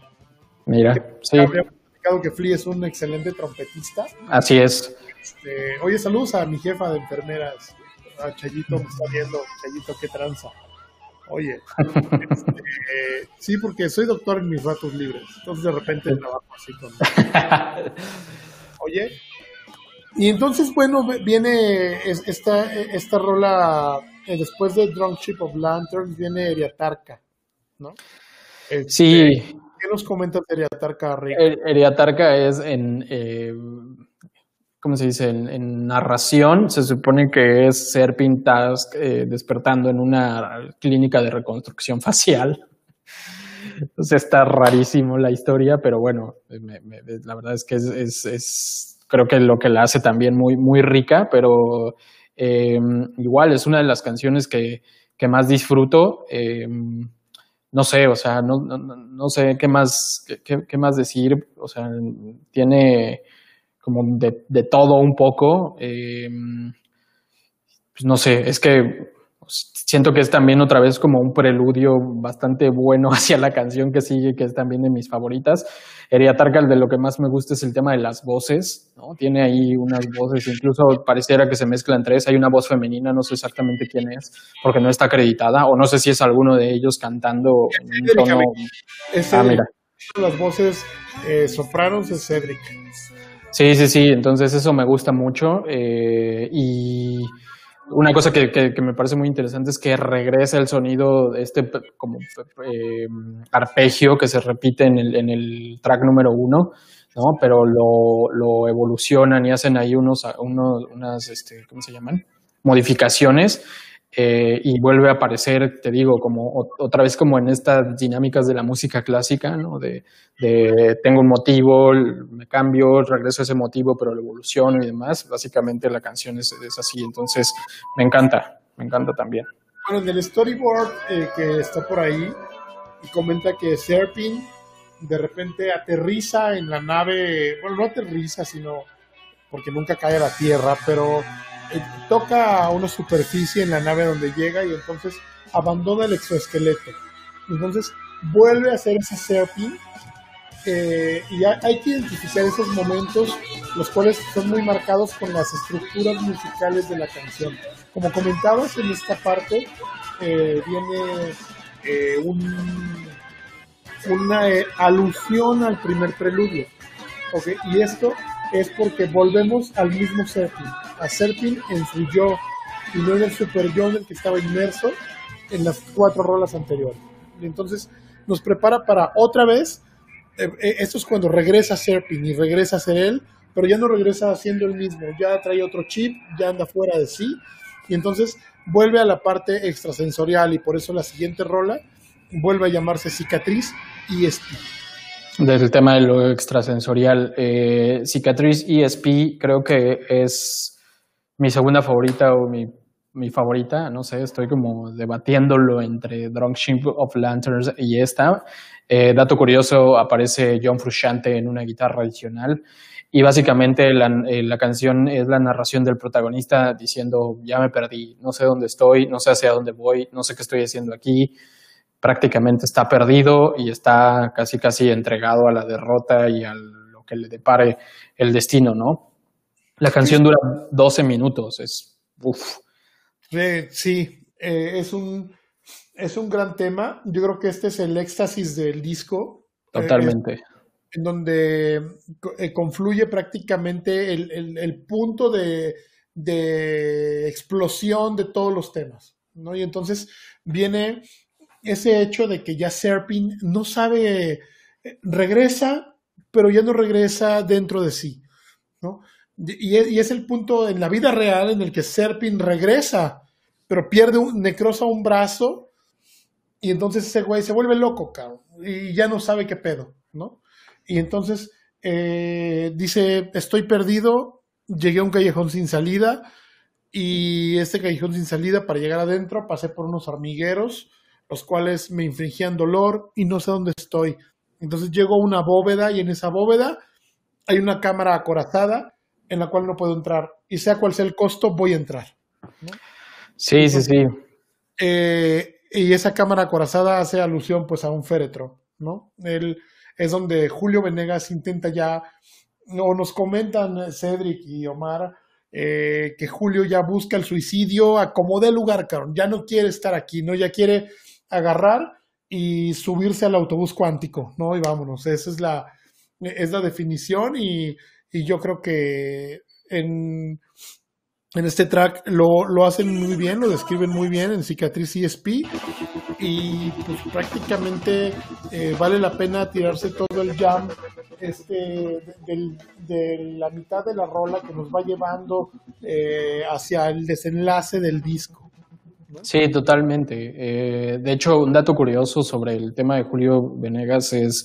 Mira, sí. Platicado que Flea es un excelente trompetista. Así es. Este, oye, saludos a mi jefa de enfermeras. A Chayito me está viendo. Chayito, qué tranza. Oye, este, sí, porque soy doctor en mis ratos libres. Entonces de repente trabajo así con. Oye, y entonces, bueno, viene esta, esta rola, eh, después de Drunk Ship of Lanterns, viene Eriatarca, ¿no? Este, sí. ¿Qué nos comentas de Eriatarca, Rick? Eriatarca es en, eh, ¿cómo se dice? En, narración, se supone que es Serpin Task eh, despertando en una clínica de reconstrucción facial. Entonces está rarísimo la historia, pero bueno, la verdad es que es, es, creo que lo que la hace también muy, muy rica, pero eh, igual es una de las canciones que, que más disfruto. Eh, no sé, o sea, no, no, no sé qué más, qué, qué, más decir. O sea, tiene como de, de todo un poco. Eh, pues no sé, es que siento que es también otra vez como un preludio bastante bueno hacia la canción que sigue, que es también de mis favoritas. Eriatarcal de lo que más me gusta es el tema de las voces, ¿no? Tiene ahí unas voces, incluso pareciera que se mezclan tres. Hay una voz femenina, no sé exactamente quién es, porque no está acreditada, o no sé si es alguno de ellos cantando en un tono. Es ah, mira. Las voces eh, sopranos es Cedric. Sí, sí, sí, entonces eso me gusta mucho. Eh, y una cosa que, me parece muy interesante es que regresa el sonido, este como eh, arpegio que se repite en el, en el track número uno, ¿no? Pero lo, lo evolucionan y hacen ahí unos, unos unas, este, ¿cómo se llaman? Modificaciones eh, y vuelve a aparecer, te digo, como otra vez como en estas dinámicas de la música clásica, ¿no? De, tengo un motivo, me cambio, regreso a ese motivo, pero lo evoluciono y demás. Básicamente la canción es, es así, entonces me encanta, me encanta también. Bueno, en el storyboard eh, que está por ahí, comenta que Serpin de repente aterriza en la nave, bueno, no aterriza, sino porque nunca cae a la tierra, pero toca una superficie en la nave donde llega y entonces abandona el exoesqueleto. Entonces vuelve a hacer ese Serpin eh, y hay que identificar esos momentos, los cuales son muy marcados con las estructuras musicales de la canción. Como comentabas, en esta parte eh, viene eh, un, una alusión al primer preludio. ¿okay? Y esto es porque volvemos al mismo Serpin, a Serpin en su yo, y no en el super yo en el que estaba inmerso en las cuatro rolas anteriores. Y entonces nos prepara para otra vez, eh, eh, esto es cuando regresa Serpin y regresa a ser él, pero ya no regresa siendo el mismo, ya trae otro chip, ya anda fuera de sí, y entonces vuelve a la parte extrasensorial y por eso la siguiente rola vuelve a llamarse cicatriz y espíritu del tema de lo extrasensorial. Eh, Cicatriz ESP creo que es mi segunda favorita o mi, mi, favorita, no sé, estoy como debatiéndolo entre Drunk Ship of Lanterns y esta. Eh, dato curioso, aparece John Frusciante en una guitarra adicional y básicamente la, eh, la, canción es la narración del protagonista diciendo, ya me perdí, no sé dónde estoy, no sé hacia dónde voy, no sé qué estoy haciendo aquí, prácticamente está perdido y está casi casi entregado a la derrota y a lo que le depare el destino, ¿no? La canción dura 12 minutos, es uff. sí, eh, es un es un gran tema. Yo creo que este es el éxtasis del disco. Totalmente. Eh, en donde eh, confluye prácticamente el, el, el punto de, de, explosión de todos los temas. ¿no? Y entonces viene ese hecho de que ya Serpin no sabe, regresa, pero ya no regresa dentro de sí, ¿no? Y, es el punto en la vida real en el que Serpin regresa, pero pierde un, necrosa un brazo y entonces ese güey se vuelve loco, cabrón, y ya no sabe qué pedo, ¿no? Y entonces eh, dice, estoy perdido, llegué a un callejón sin salida y este callejón sin salida para llegar adentro pasé por unos hormigueros, los cuales me infringían dolor y no sé dónde estoy. Entonces llego a una bóveda y en esa bóveda hay una cámara acorazada en la cual no puedo entrar. Y sea cual sea el costo, voy a entrar. Sí, sí, sí. Eh, y esa cámara acorazada hace alusión pues a un féretro, ¿no? Él, es donde Julio Venegas intenta ya, o nos comentan Cedric y Omar, eh, que Julio ya busca el suicidio a como dé lugar, cabrón. Ya no quiere estar aquí, ¿no? Ya quiere agarrar y subirse al autobús cuántico, ¿no? Y vámonos. Esa es la, es la definición y, y yo creo que en, en este track lo, lo, hacen muy bien, lo describen muy bien en Cicatriz ESP y pues prácticamente eh, vale la pena tirarse todo el jam este, de la mitad de la rola que nos va llevando eh, hacia el desenlace del disco. Sí, totalmente. Eh, de hecho, un dato curioso sobre el tema de Julio Venegas es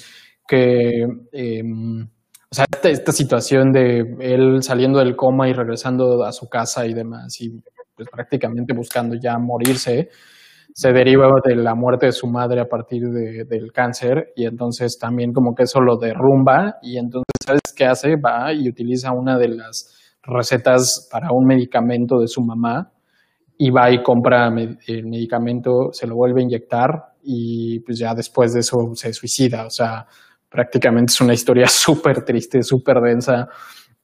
que, em, o sea, esta, situación de él saliendo del coma y regresando a su casa y demás, y pues, prácticamente buscando ya morirse, se deriva de la muerte de su madre a partir del cáncer y entonces también como que eso lo derrumba y entonces, ¿sabes qué hace? Va y utiliza una de las recetas para un medicamento de su mamá y va y compra el medicamento, se lo vuelve a inyectar y pues ya después de eso se suicida. O sea, prácticamente es una historia súper triste, súper densa.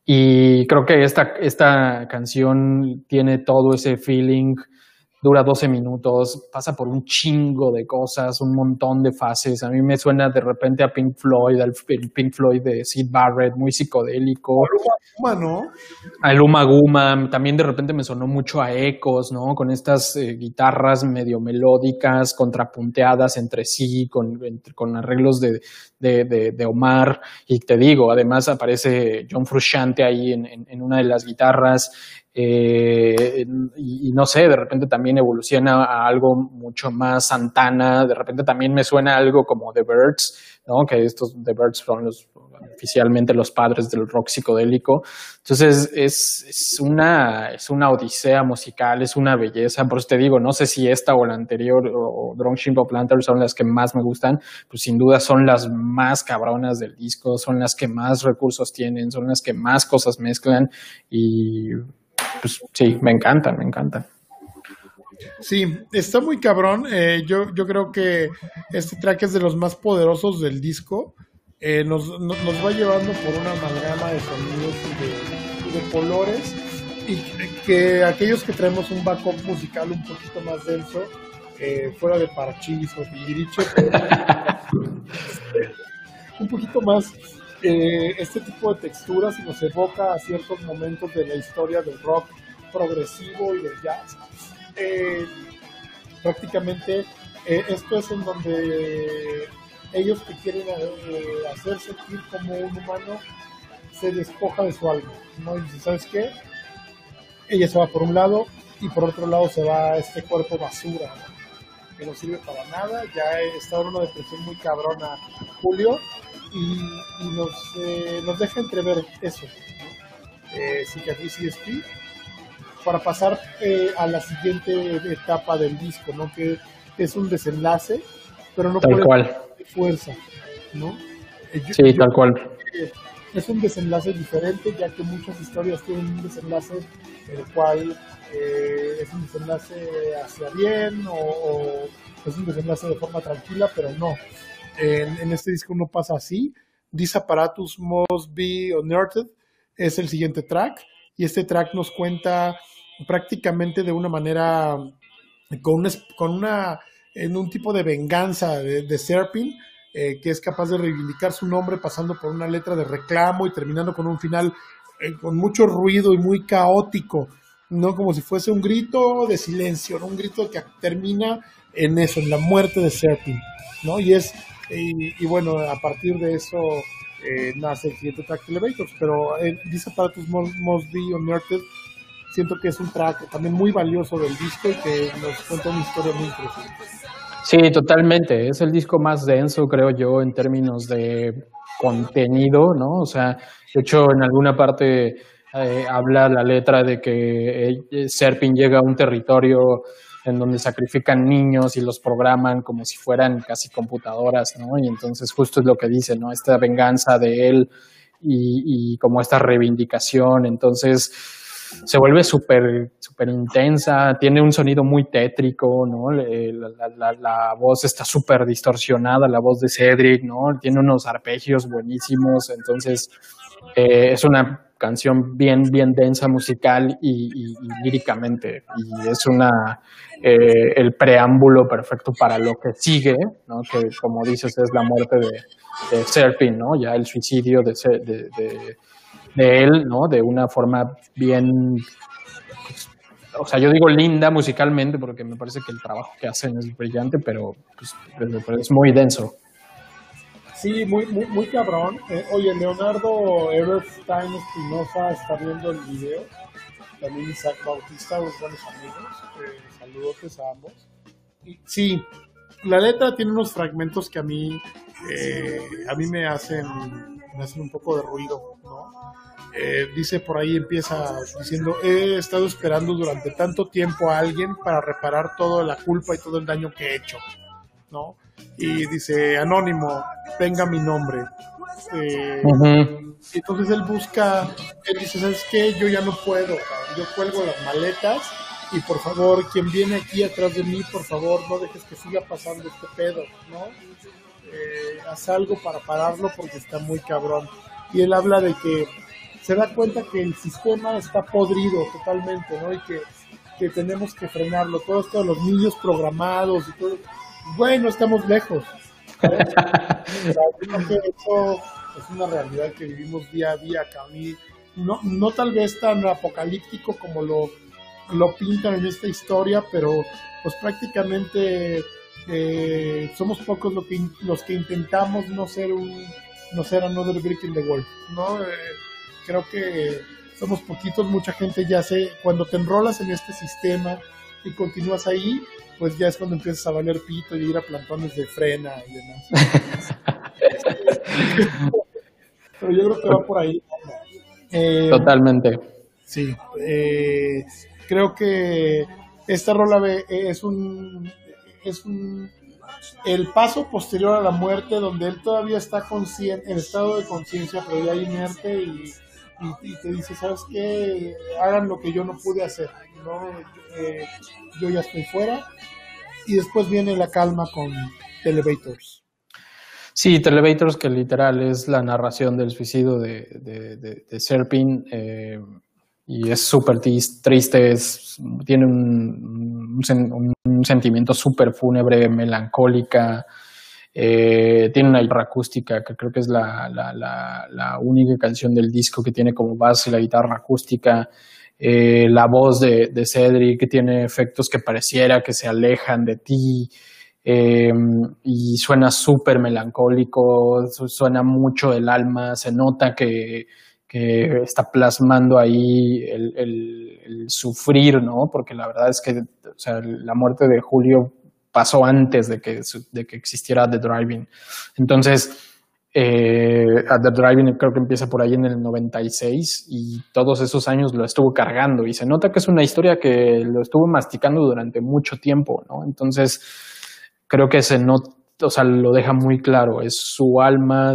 Y creo que esta, esta canción tiene todo ese feeling dura 12 minutos, pasa por un chingo de cosas, un montón de fases. A mí me suena de repente a Pink Floyd, al Pink Floyd de Sid Barrett, muy psicodélico. Guma, ¿no? A Luma Guma, también de repente me sonó mucho a Ecos, ¿no? Con estas eh, guitarras medio melódicas, contrapunteadas entre sí, con, con arreglos de, de, de, Omar. Y te digo, además aparece John Frusciante ahí en, en una de las guitarras. Eh, y, no sé, de repente también evoluciona a algo mucho más Santana, de repente también me suena algo como The Birds, ¿no? que estos The Birds son los, oficialmente los padres del rock psicodélico. Entonces es, es, una, es una odisea musical, es una belleza, por eso te digo, no sé si esta o la anterior o Drunk Ship Lantern son las que más me gustan, pues sin duda son las más cabronas del disco, son las que más recursos tienen, son las que más cosas mezclan y pues sí, me encantan, me encantan. Sí, está muy cabrón. Eh, yo, yo creo que este track es de los más poderosos del disco. Eh, nos, va llevando por una amalgama de sonidos y de, colores. Y que aquellos que traemos un backup musical un poquito más denso, eh, fuera de Parchís o Tigriche, un poquito más eh, este tipo de texturas nos evoca a ciertos momentos de la historia del rock progresivo y del jazz. Eh, prácticamente eh, esto es en donde ellos que quieren hacer sentir como un humano se despoja de su alma, ¿no? Y dice, ¿sabes qué? Ella se va por un lado y por otro lado se va este cuerpo basura, que no sirve para nada, ya está en una depresión muy cabrona Julio, y, nos, eh, nos, deja entrever eso, ¿no? eh, Cicatriz ESP, para pasar eh, a la siguiente etapa del disco, ¿no? que es un desenlace, pero no tal cual. fuerza. ¿no? Eh, sí, tal cual. Es un desenlace diferente, ya que muchas historias tienen un desenlace en el cual eh, es un desenlace hacia bien o, o es un desenlace de forma tranquila, pero no en, este disco no pasa así. This Must Be Unearthed es el siguiente track y este track nos cuenta prácticamente de una manera con una, con una en un tipo de venganza de, Serpin eh, que es capaz de reivindicar su nombre pasando por una letra de reclamo y terminando con un final eh, con mucho ruido y muy caótico, no como si fuese un grito de silencio, un grito que termina en eso, en la muerte de Serpin, ¿no? Y es y, bueno, a partir de eso eh, nace el siguiente track de Elevators. Pero eh, dice para tus Must Be Unearthed, siento que es un track también muy valioso del disco y que nos cuenta una historia muy interesante. Sí, totalmente. Es el disco más denso, creo yo, en términos de contenido, ¿no? O sea, de hecho, en alguna parte eh, habla la letra de que eh, Serpin llega a un territorio en donde sacrifican niños y los programan como si fueran casi computadoras, ¿no? Y entonces justo es lo que dice, ¿no? Esta venganza de él y, y como esta reivindicación. Entonces, se vuelve súper super intensa, tiene un sonido muy tétrico, ¿no? La, voz está súper distorsionada, la voz de Cedric, ¿no? Tiene unos arpegios buenísimos, entonces eh, es una canción bien, bien densa musical y, líricamente, y es una eh, el preámbulo perfecto para lo que sigue, ¿no? Que como dices es la muerte de, de Serpin, ¿no? Ya el suicidio de, de de él, ¿no? De una forma bien, o sea, yo digo linda musicalmente porque me parece que el trabajo que hacen es brillante, pero pues, es muy denso. Sí, muy, muy, muy cabrón. Eh, oye, Leonardo Everstein Espinosa está viendo el video. También Isaac Bautista, buenos amigos. Eh, saludos a ambos. sí, la letra tiene unos fragmentos que a mí, eh, a mí me hacen, hacen un poco de ruido, ¿no? Eh, dice por ahí, empieza diciendo, he estado esperando durante tanto tiempo a alguien para reparar toda la culpa y todo el daño que he hecho, ¿no? Y dice, anónimo, venga mi nombre. Eh, entonces él busca, él dice, ¿sabes qué? Yo ya no puedo, yo cuelgo las maletas y por favor, quien viene aquí atrás de mí, por favor, no dejes que siga pasando este pedo, ¿no? Eh, haz algo para pararlo porque está muy cabrón. Y él habla de que se da cuenta que el sistema está podrido totalmente, ¿no? Y que, tenemos que frenarlo. Todo esto de los niños programados y todo. Bueno, estamos lejos. creo que eso es una realidad que vivimos día a día, que no, no tal vez tan apocalíptico como lo, lo pintan en esta historia, pero pues prácticamente eh, somos pocos lo que, los que intentamos no ser un no ser another brick in the wall, ¿no? Eh, creo que somos poquitos, mucha gente ya sé, cuando te enrolas en este sistema y continúas ahí, pues ya es cuando empiezas a valer pito y ir a plantones de frena y demás. Pero yo creo que va por ahí. Eh, Totalmente. Sí. Eh, creo que esta rola es un, es un el paso posterior a la muerte donde él todavía está consciente, en estado de conciencia, pero ya inerte y y, te dice, ¿sabes qué? Hagan lo que yo no pude hacer, ¿no? Eh, yo ya estoy fuera. Y después viene la calma con Televators. Sí, Televators, que literal es la narración del suicidio de, de, Serpin. Eh, y es súper triste, tiene un, un sentimiento súper fúnebre, melancólica. Eh, tiene una guitarra acústica, que creo que es la, la, la, única canción del disco que tiene como base la guitarra acústica. Eh, la voz de, de, Cedric tiene efectos que pareciera que se alejan de ti. Eh, y suena súper melancólico, suena mucho el alma, se nota que, que está plasmando ahí el, el, el, sufrir, ¿no? Porque la verdad es que o sea, la muerte de Julio pasó antes de que, de que existiera The Driving. Entonces, eh, The Driving creo que empieza por ahí en el 96 y todos esos años lo estuvo cargando y se nota que es una historia que lo estuvo masticando durante mucho tiempo, ¿no? Entonces, creo que se nota, o sea, lo deja muy claro, es su alma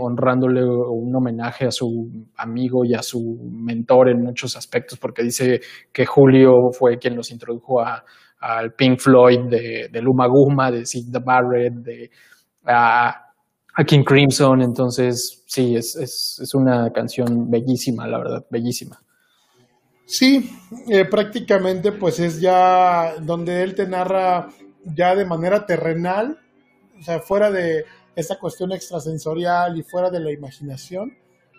honrándole un homenaje a su amigo y a su mentor en muchos aspectos, porque dice que Julio fue quien los introdujo a, al Pink Floyd de, de Luma Guma, de Sid Barrett, de King Crimson. Entonces, sí, es, es, una canción bellísima, la verdad, bellísima. Sí, eh, prácticamente pues es ya donde él te narra ya de manera terrenal, o sea, fuera de esa cuestión extrasensorial y fuera de la imaginación,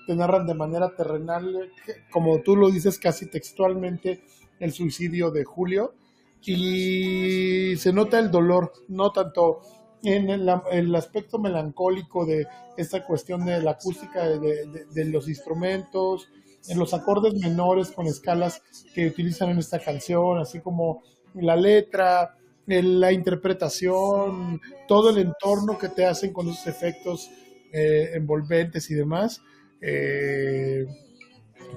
te narran de manera terrenal, como tú lo dices casi textualmente, el suicidio de Julio y se nota el dolor, no tanto en el, aspecto melancólico de esta cuestión de la acústica de, los instrumentos, en los acordes menores con escalas que utilizan en esta canción, así como la letra, la interpretación, todo el entorno que te hacen con esos efectos eh, envolventes y demás, eh,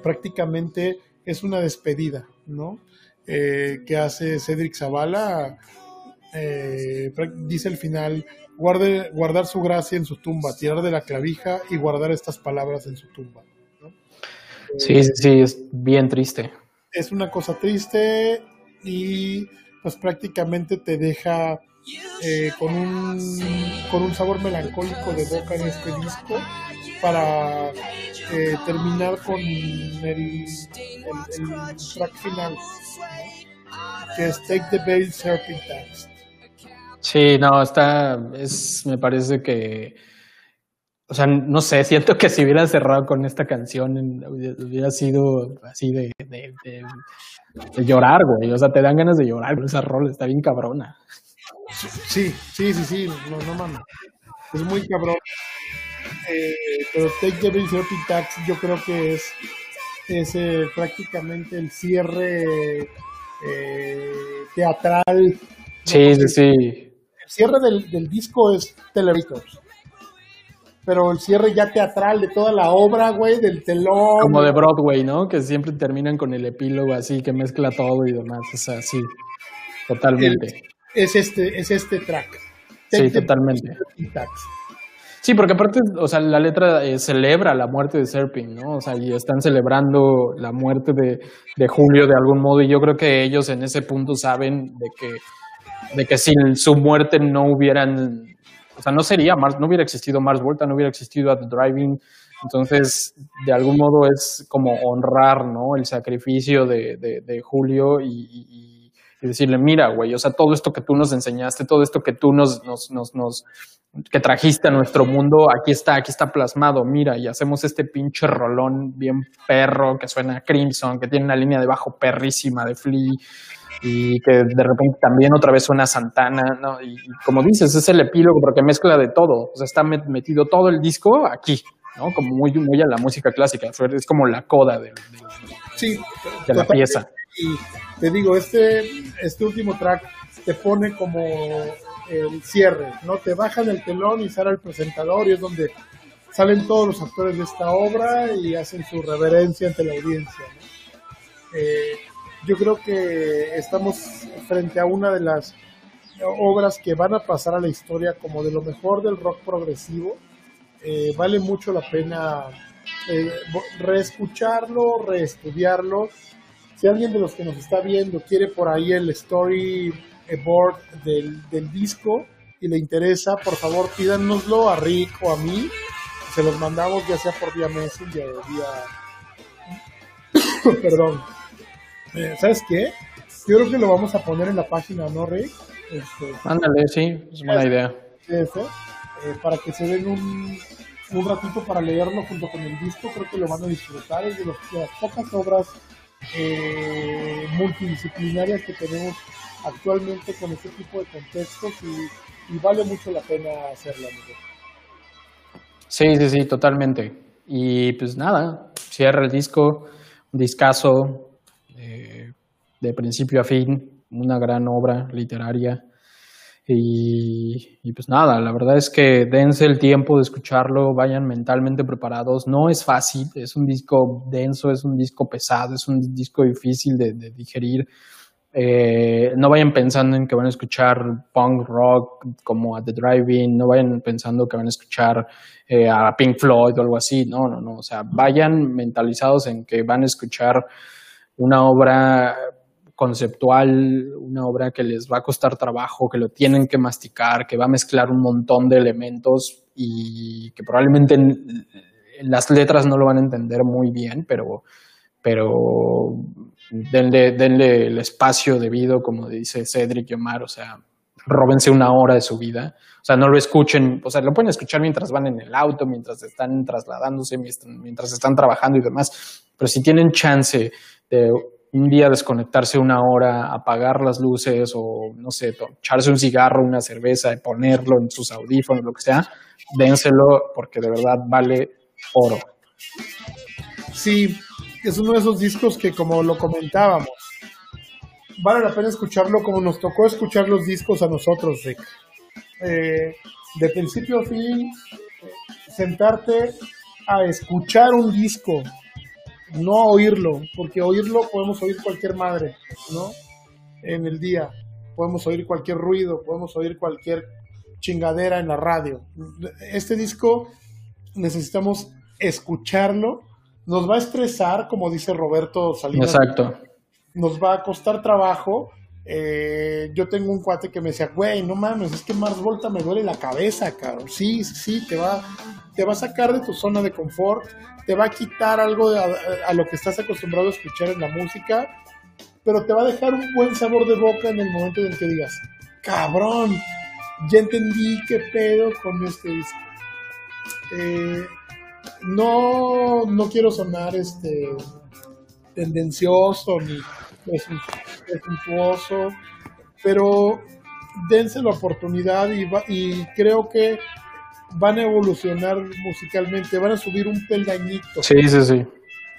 prácticamente es una despedida, ¿no? Eh, que hace Cedric Zavala eh, dice el final, guarde, guardar su gracia en su tumba, tirar de la clavija y guardar estas palabras en su tumba. Sí, sí, sí, es bien triste. Es una cosa triste y pues prácticamente te deja eh, con, un, con un sabor melancólico de boca en este disco para eh, terminar con el, el, track final, que es Take the Veil Serpent Tax. Sí, no, está, es, me parece que, o sea, no sé, siento que si hubiera cerrado con esta canción hubiera sido así de, de, llorar, güey, o sea, te dan ganas de llorar con esa rol, está bien cabrona. Sí, sí, sí, sí, no, no mames, es muy cabrón. Eh, pero Take the Bill Tax yo creo que es, es eh, prácticamente el cierre eh, teatral. Sí, sí, sí cierre del, disco es Televisors. Pero el cierre ya teatral de toda la obra, güey, del telón. Como de Broadway, ¿no? Que siempre terminan con el epílogo así, que mezcla todo y demás. Es así. Totalmente. es este, es este track. sí, totalmente. Sí, porque aparte, o sea, la letra eh, celebra la muerte de Serping, ¿no? O sea, y están celebrando la muerte de, de Julio de algún modo, y yo creo que ellos en ese punto saben de que de que sin su muerte no hubieran, o sea, no sería Mars, no hubiera existido Mars Volta, no hubiera existido At the Driving. Entonces, de algún modo es como honrar, ¿no? El sacrificio de, de, Julio y, decirle, mira, güey, o sea, todo esto que tú nos enseñaste, todo esto que tú nos, nos, nos, nos, que trajiste a nuestro mundo, aquí está, aquí está plasmado, mira, y hacemos este pinche rolón bien perro que suena a Crimson, que tiene una línea de bajo perrísima de Flea y que de repente también otra vez suena Santana, ¿no? Y, como dices, es el epílogo porque mezcla de todo, o sea, está metido todo el disco aquí, ¿no? Como muy, muy a la música clásica, es como la coda de, sí, de la pieza. Y te digo, este, este último track te pone como el cierre, ¿no? Te bajan el telón y sale el presentador y es donde salen todos los actores de esta obra y hacen su reverencia ante la audiencia, ¿no? Eh, yo creo que estamos frente a una de las obras que van a pasar a la historia como de lo mejor del rock progresivo. Eh, vale mucho la pena eh, reescucharlo, reestudiarlo. Si alguien de los que nos está viendo quiere por ahí el storyboard del, del disco y le interesa, por favor pídanoslo a Rick o a mí. Se los mandamos ya sea por vía Messenger o vía... Perdón eh, ¿Sabes qué? Yo creo que lo vamos a poner en la página, ¿no, Rey? Este, Ándale, sí, es buena idea. Eh, para que se den un, un ratito para leerlo junto con el disco, creo que lo van a disfrutar. Es de, las pocas obras eh, multidisciplinarias que tenemos actualmente con este tipo de contextos y, vale mucho la pena hacerlo, amigo. Sí, sí, sí, totalmente. Y pues nada, cierra el disco, un discazo, de principio a fin, una gran obra literaria. Y, pues nada, la verdad es que dense el tiempo de escucharlo, vayan mentalmente preparados. No es fácil, es un disco denso, es un disco pesado, es un disco difícil de, digerir. Eh, no vayan pensando en que van a escuchar punk rock como a The Driving, no vayan pensando que van a escuchar eh, a Pink Floyd o algo así. No, no, no. O sea, vayan mentalizados en que van a escuchar una obra conceptual, una obra que les va a costar trabajo, que lo tienen que masticar, que va a mezclar un montón de elementos y que probablemente las letras no lo van a entender muy bien, pero, pero denle, denle el espacio debido, como dice Cedric y Omar, o sea, róbense una hora de su vida. O sea, no lo escuchen, o sea, lo pueden escuchar mientras van en el auto, mientras están trasladándose, mientras están trabajando y demás. Pero si tienen chance de un día desconectarse una hora, apagar las luces o, no sé, echarse un cigarro, una cerveza, y ponerlo en sus audífonos, lo que sea, dénselo porque de verdad vale oro. Sí, es uno de esos discos que como lo comentábamos, vale la pena escucharlo como nos tocó escuchar los discos a nosotros, Rick. Eh, de principio a fin, sentarte a escuchar un disco, no a oírlo, porque oírlo podemos oír cualquier madre, ¿no? En el día, podemos oír cualquier ruido, podemos oír cualquier chingadera en la radio. Este disco necesitamos escucharlo, nos va a estresar, como dice Roberto Salinas. Exacto. Nos va a costar trabajo. Eh, yo tengo un cuate que me decía, güey, no mames, es que Mars Volta me duele la cabeza, cabrón. Sí, sí, te va, te va a sacar de tu zona de confort, te va a quitar algo a, lo que estás acostumbrado a escuchar en la música, pero te va a dejar un buen sabor de boca en el momento en que digas, cabrón, ya entendí qué pedo con este. Eh, no, no quiero sonar este tendencioso ni presuntuoso, pero dense la oportunidad y, y creo que van a evolucionar musicalmente, van a subir un peldañito. Sí, sí, sí.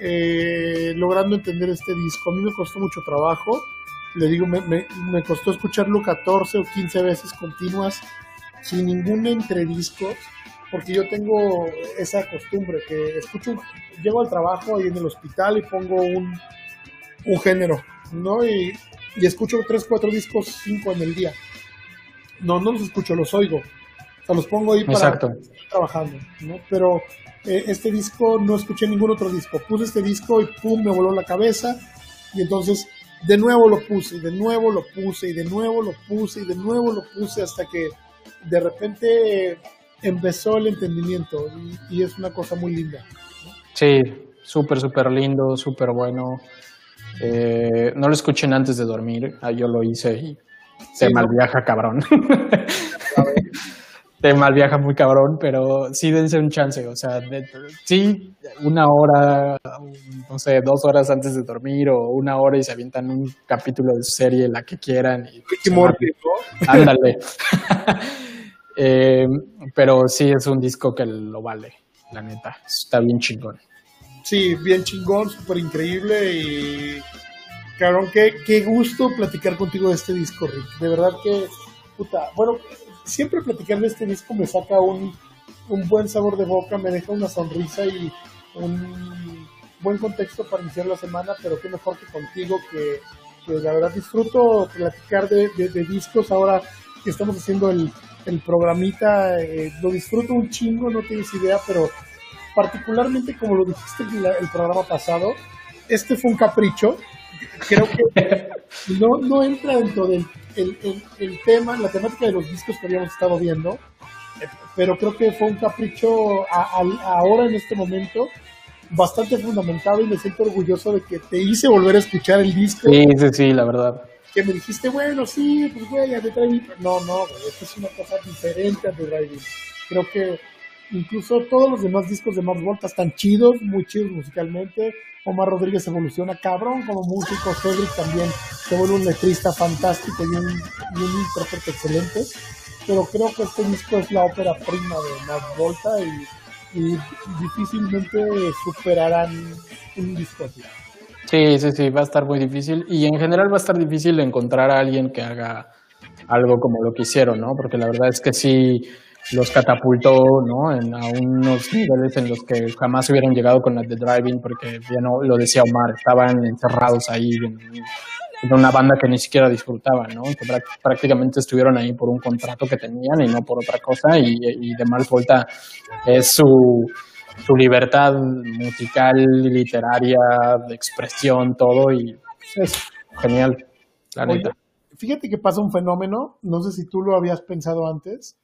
Eh, logrando entender este disco. A mí me costó mucho trabajo. Le digo, me, me, me, costó escucharlo 14 o 15 veces continuas, sin ningún entredisco, porque yo tengo esa costumbre que escucho, llego al trabajo ahí en el hospital y pongo un, un género, ¿no? Y, y escucho 3, 4 discos, 5 en el día. No, no los escucho, los oigo o sea, los pongo ahí para estar trabajando, ¿no? Pero eh, este disco no escuché ningún otro disco. Puse este disco y pum, me voló la cabeza. Y entonces de nuevo lo puse, y de nuevo lo puse, y de nuevo lo puse, y de nuevo lo puse hasta que de repente empezó el entendimiento. Y, es una cosa muy linda. Sí, súper, súper lindo, súper bueno. Eh, no lo escuchen antes de dormir. Ah, yo lo hice y se malviaja cabrón. te mal viaja muy cabrón, pero sí dense un chance, o sea, sí, una hora, no sé, dos horas antes de dormir o una hora y se avientan un capítulo de su serie, la que quieran. Y, Ándale. Eh, pero sí es un disco que lo vale, la neta, está bien chingón. Sí, bien chingón, súper increíble y... Cabrón, qué, qué gusto platicar contigo de este disco, Rick. De verdad que, puta, bueno, siempre platicar de este disco me saca un, buen sabor de boca, me deja una sonrisa y un buen contexto para iniciar la semana, pero qué mejor que contigo, que, la verdad disfruto platicar de, discos ahora que estamos haciendo el, programita, eh, lo disfruto un chingo, no tienes idea, pero particularmente como lo dijiste en el programa pasado, este fue un capricho, creo que no, no entra dentro del el, el, tema, la temática de los discos que habíamos estado viendo, pero creo que fue un capricho ahora en este momento bastante fundamentado y me siento orgulloso de que te hice volver a escuchar el disco. Sí, sí, sí, la verdad. Que me dijiste, bueno, sí, pues güey, a The Driving. No, no, esto es una cosa diferente a The Driving. Creo que incluso todos los demás discos de Mars Volta están chidos, muy chidos musicalmente. Omar Rodríguez evoluciona cabrón como músico, Cedric también se vuelve un letrista fantástico y un, y intérprete excelente, pero creo que este disco es la ópera prima de Mars Volta y, difícilmente superarán un disco así. Sí, sí, sí, va a estar muy difícil y en general va a estar difícil encontrar a alguien que haga algo como lo que hicieron, ¿no? Porque la verdad es que sí los catapultó ¿no? en, a unos niveles en los que jamás hubieran llegado con la de Driving, porque ya no lo decía Omar, estaban encerrados ahí en, una banda que ni siquiera disfrutaban, ¿no? que prácticamente estuvieron ahí por un contrato que tenían y no por otra cosa, y, y de Mars Volta es su, su libertad musical, literaria, de expresión, todo, y es genial, la neta. Fíjate que pasa un fenómeno, no sé si tú lo habías pensado antes,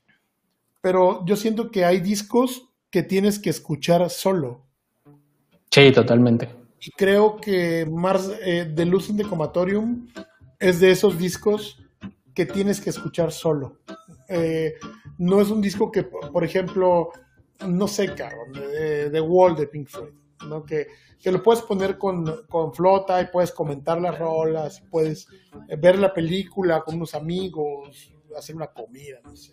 pero yo siento que hay discos que tienes que escuchar solo. Sí, totalmente. Y creo que Mars eh, de Luz in Comatorium es de esos discos que tienes que escuchar solo. Eh, no es un disco que, por ejemplo, no sé, cabrón, The Wall de Pink Floyd. ¿no? Que, que lo puedes poner con, con, flota y puedes comentar las rolas, puedes ver la película con unos amigos, hacer una comida, no sé.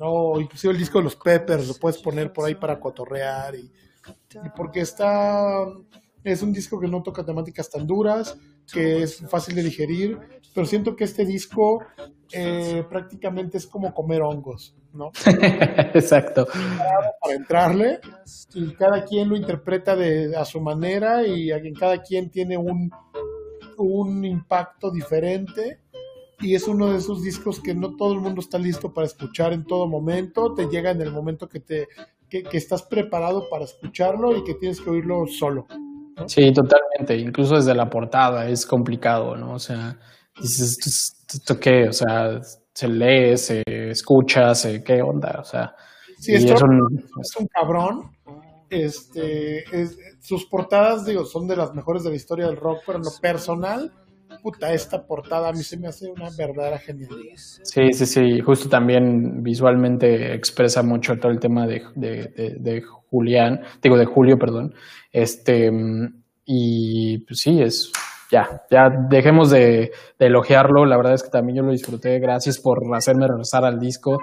No, inclusive el disco de los Peppers lo puedes poner por ahí para cotorrear y, y porque está es un disco que no toca temáticas tan duras, que es fácil de digerir, pero siento que este disco eh, prácticamente es como comer hongos, ¿no? Exacto. Para entrarle y cada quien lo interpreta de, a su manera y cada quien tiene un, un impacto diferente y es uno de esos discos que no todo el mundo está listo para escuchar en todo momento, te llega en el momento que te que, que estás preparado para escucharlo y que tienes que oírlo solo. Sí, totalmente. Incluso desde la portada es complicado, ¿no? O sea, dices, ¿esto qué? O sea, se lee, se escucha, se qué onda, o sea. Sí, es, un, es un cabrón. Este, sus portadas, digo, son de las mejores de la historia del rock, pero en lo personal, puta, esta portada a mí se me hace una verdadera genialidad. Sí, sí, sí, justo también visualmente expresa mucho todo el tema de, de, de, Julián, digo, de Julio, perdón. Este, y pues sí, es, ya, ya dejemos de, de, elogiarlo. La verdad es que también yo lo disfruté. Gracias por hacerme regresar al disco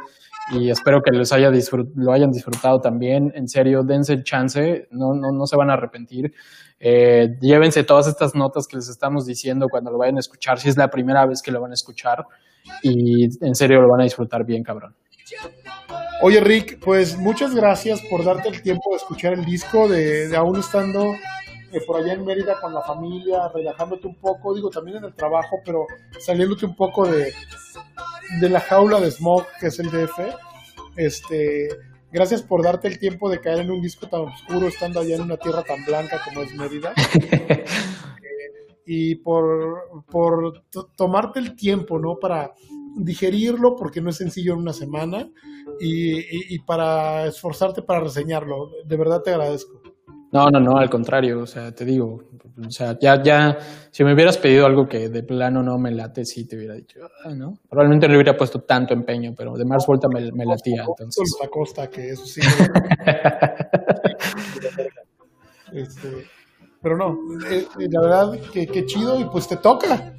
y espero que les haya lo hayan disfrutado también. En serio, dense el chance, no, no, no se van a arrepentir. Eh, llévense todas estas notas que les estamos diciendo cuando lo vayan a escuchar, si es la primera vez que lo van a escuchar y en serio lo van a disfrutar bien, cabrón. Oye, Rick, pues muchas gracias por darte el tiempo de escuchar el disco, de, de aún estando eh, por allá en Mérida con la familia, relajándote un poco, digo, también en el trabajo, pero saliéndote un poco de, de la jaula de smog que es el DF. Este, gracias por darte el tiempo de caer en un disco tan oscuro estando allá en una tierra tan blanca como es Mérida. Eh, y por, por tomarte el tiempo, ¿no? Para digerirlo, porque no es sencillo en una semana, y, y para esforzarte para reseñarlo. De verdad te agradezco. No, no, no, al contrario, o sea, te digo, o sea, ya, ya, si me hubieras pedido algo que de plano no me late, sí te hubiera dicho, ah, ¿no? Probablemente no le hubiera puesto tanto empeño, pero de Mars Volta me, me latía, entonces. La costa, que eso sí. este, pero no, eh, eh, la verdad que, que, chido y pues te toca.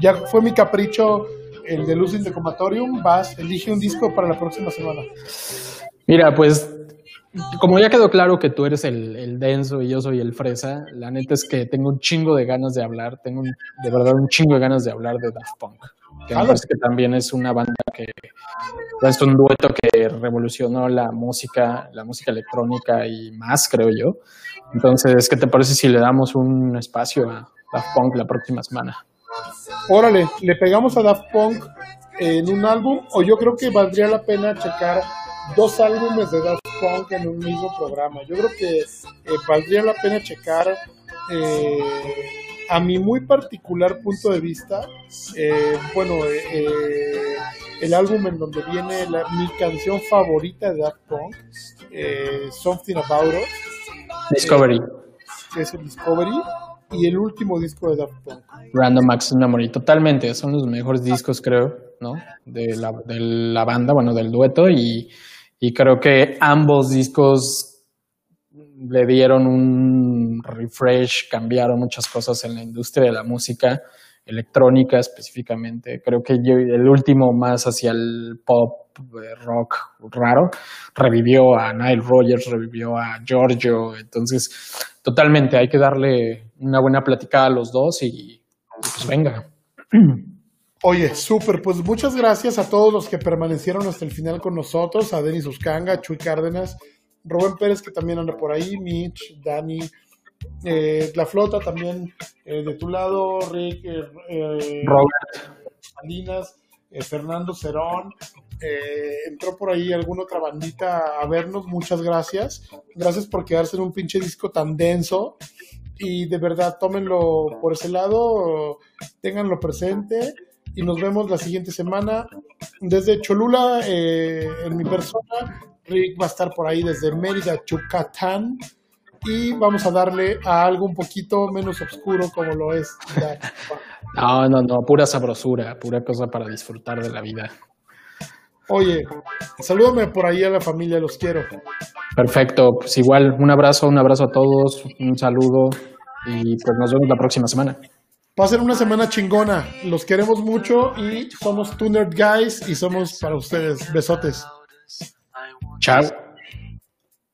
Ya fue mi capricho el de Lucid de Comatorium, vas, elige un disco para la próxima semana. Mira, pues como ya quedó claro que tú eres el, denso y yo soy el fresa, la neta es que tengo un chingo de ganas de hablar, tengo de verdad un chingo de ganas de hablar de Daft Punk. Que, que también es una banda que es un dueto que revolucionó la música, la música electrónica y más, creo yo. Entonces, ¿qué te parece si le damos un espacio a Daft Punk la próxima semana? Órale, le pegamos a Daft Punk en un álbum o yo creo que valdría la pena checar dos álbumes de Daft En un mismo programa. Yo creo que eh, valdría la pena checar, eh, a mi muy particular punto de vista, eh, bueno, el álbum en donde viene mi canción favorita de Daft Punk, Something About Us. Discovery. es el Discovery y el último disco de Daft Punk. Random Access Memory, totalmente, son los mejores discos creo, ¿no? De la, de la banda, bueno, del dueto y y creo que ambos discos le dieron un refresh, cambiaron muchas cosas en la industria de la música electrónica específicamente. Creo que el último más hacia el pop eh, rock raro revivió a Nile Rogers, revivió a Giorgio. Entonces, totalmente hay que darle una buena platicada a los dos y pues venga. Oye, súper, pues muchas gracias a todos los que permanecieron hasta el final con nosotros, a Denis Uscanga, Chuy Cárdenas, Rubén Pérez que también anda por ahí, Mitch, Dani, eh, La Flota también eh, de tu lado, Rick, eh, Robert, Salinas, Fernando Cerón, entró por ahí alguna otra bandita a vernos, muchas gracias, gracias por quedarse en un pinche disco tan denso. Y de verdad tómenlo por ese lado, ténganlo presente y nos vemos la siguiente semana. Desde Cholula, eh, en mi persona, Rick va a estar por ahí desde Mérida, Yucatán. Y vamos a darle a algo un poquito menos oscuro como lo es. No, no, no, pura sabrosura, pura cosa para disfrutar de la vida. Oye, salúdame por ahí a la familia, los quiero. Perfecto, pues igual, un abrazo, un abrazo a todos, un saludo y pues nos vemos la próxima semana. Pasen una semana chingona, los queremos mucho y somos Tuner Guys y somos para ustedes. Besotes. Chao.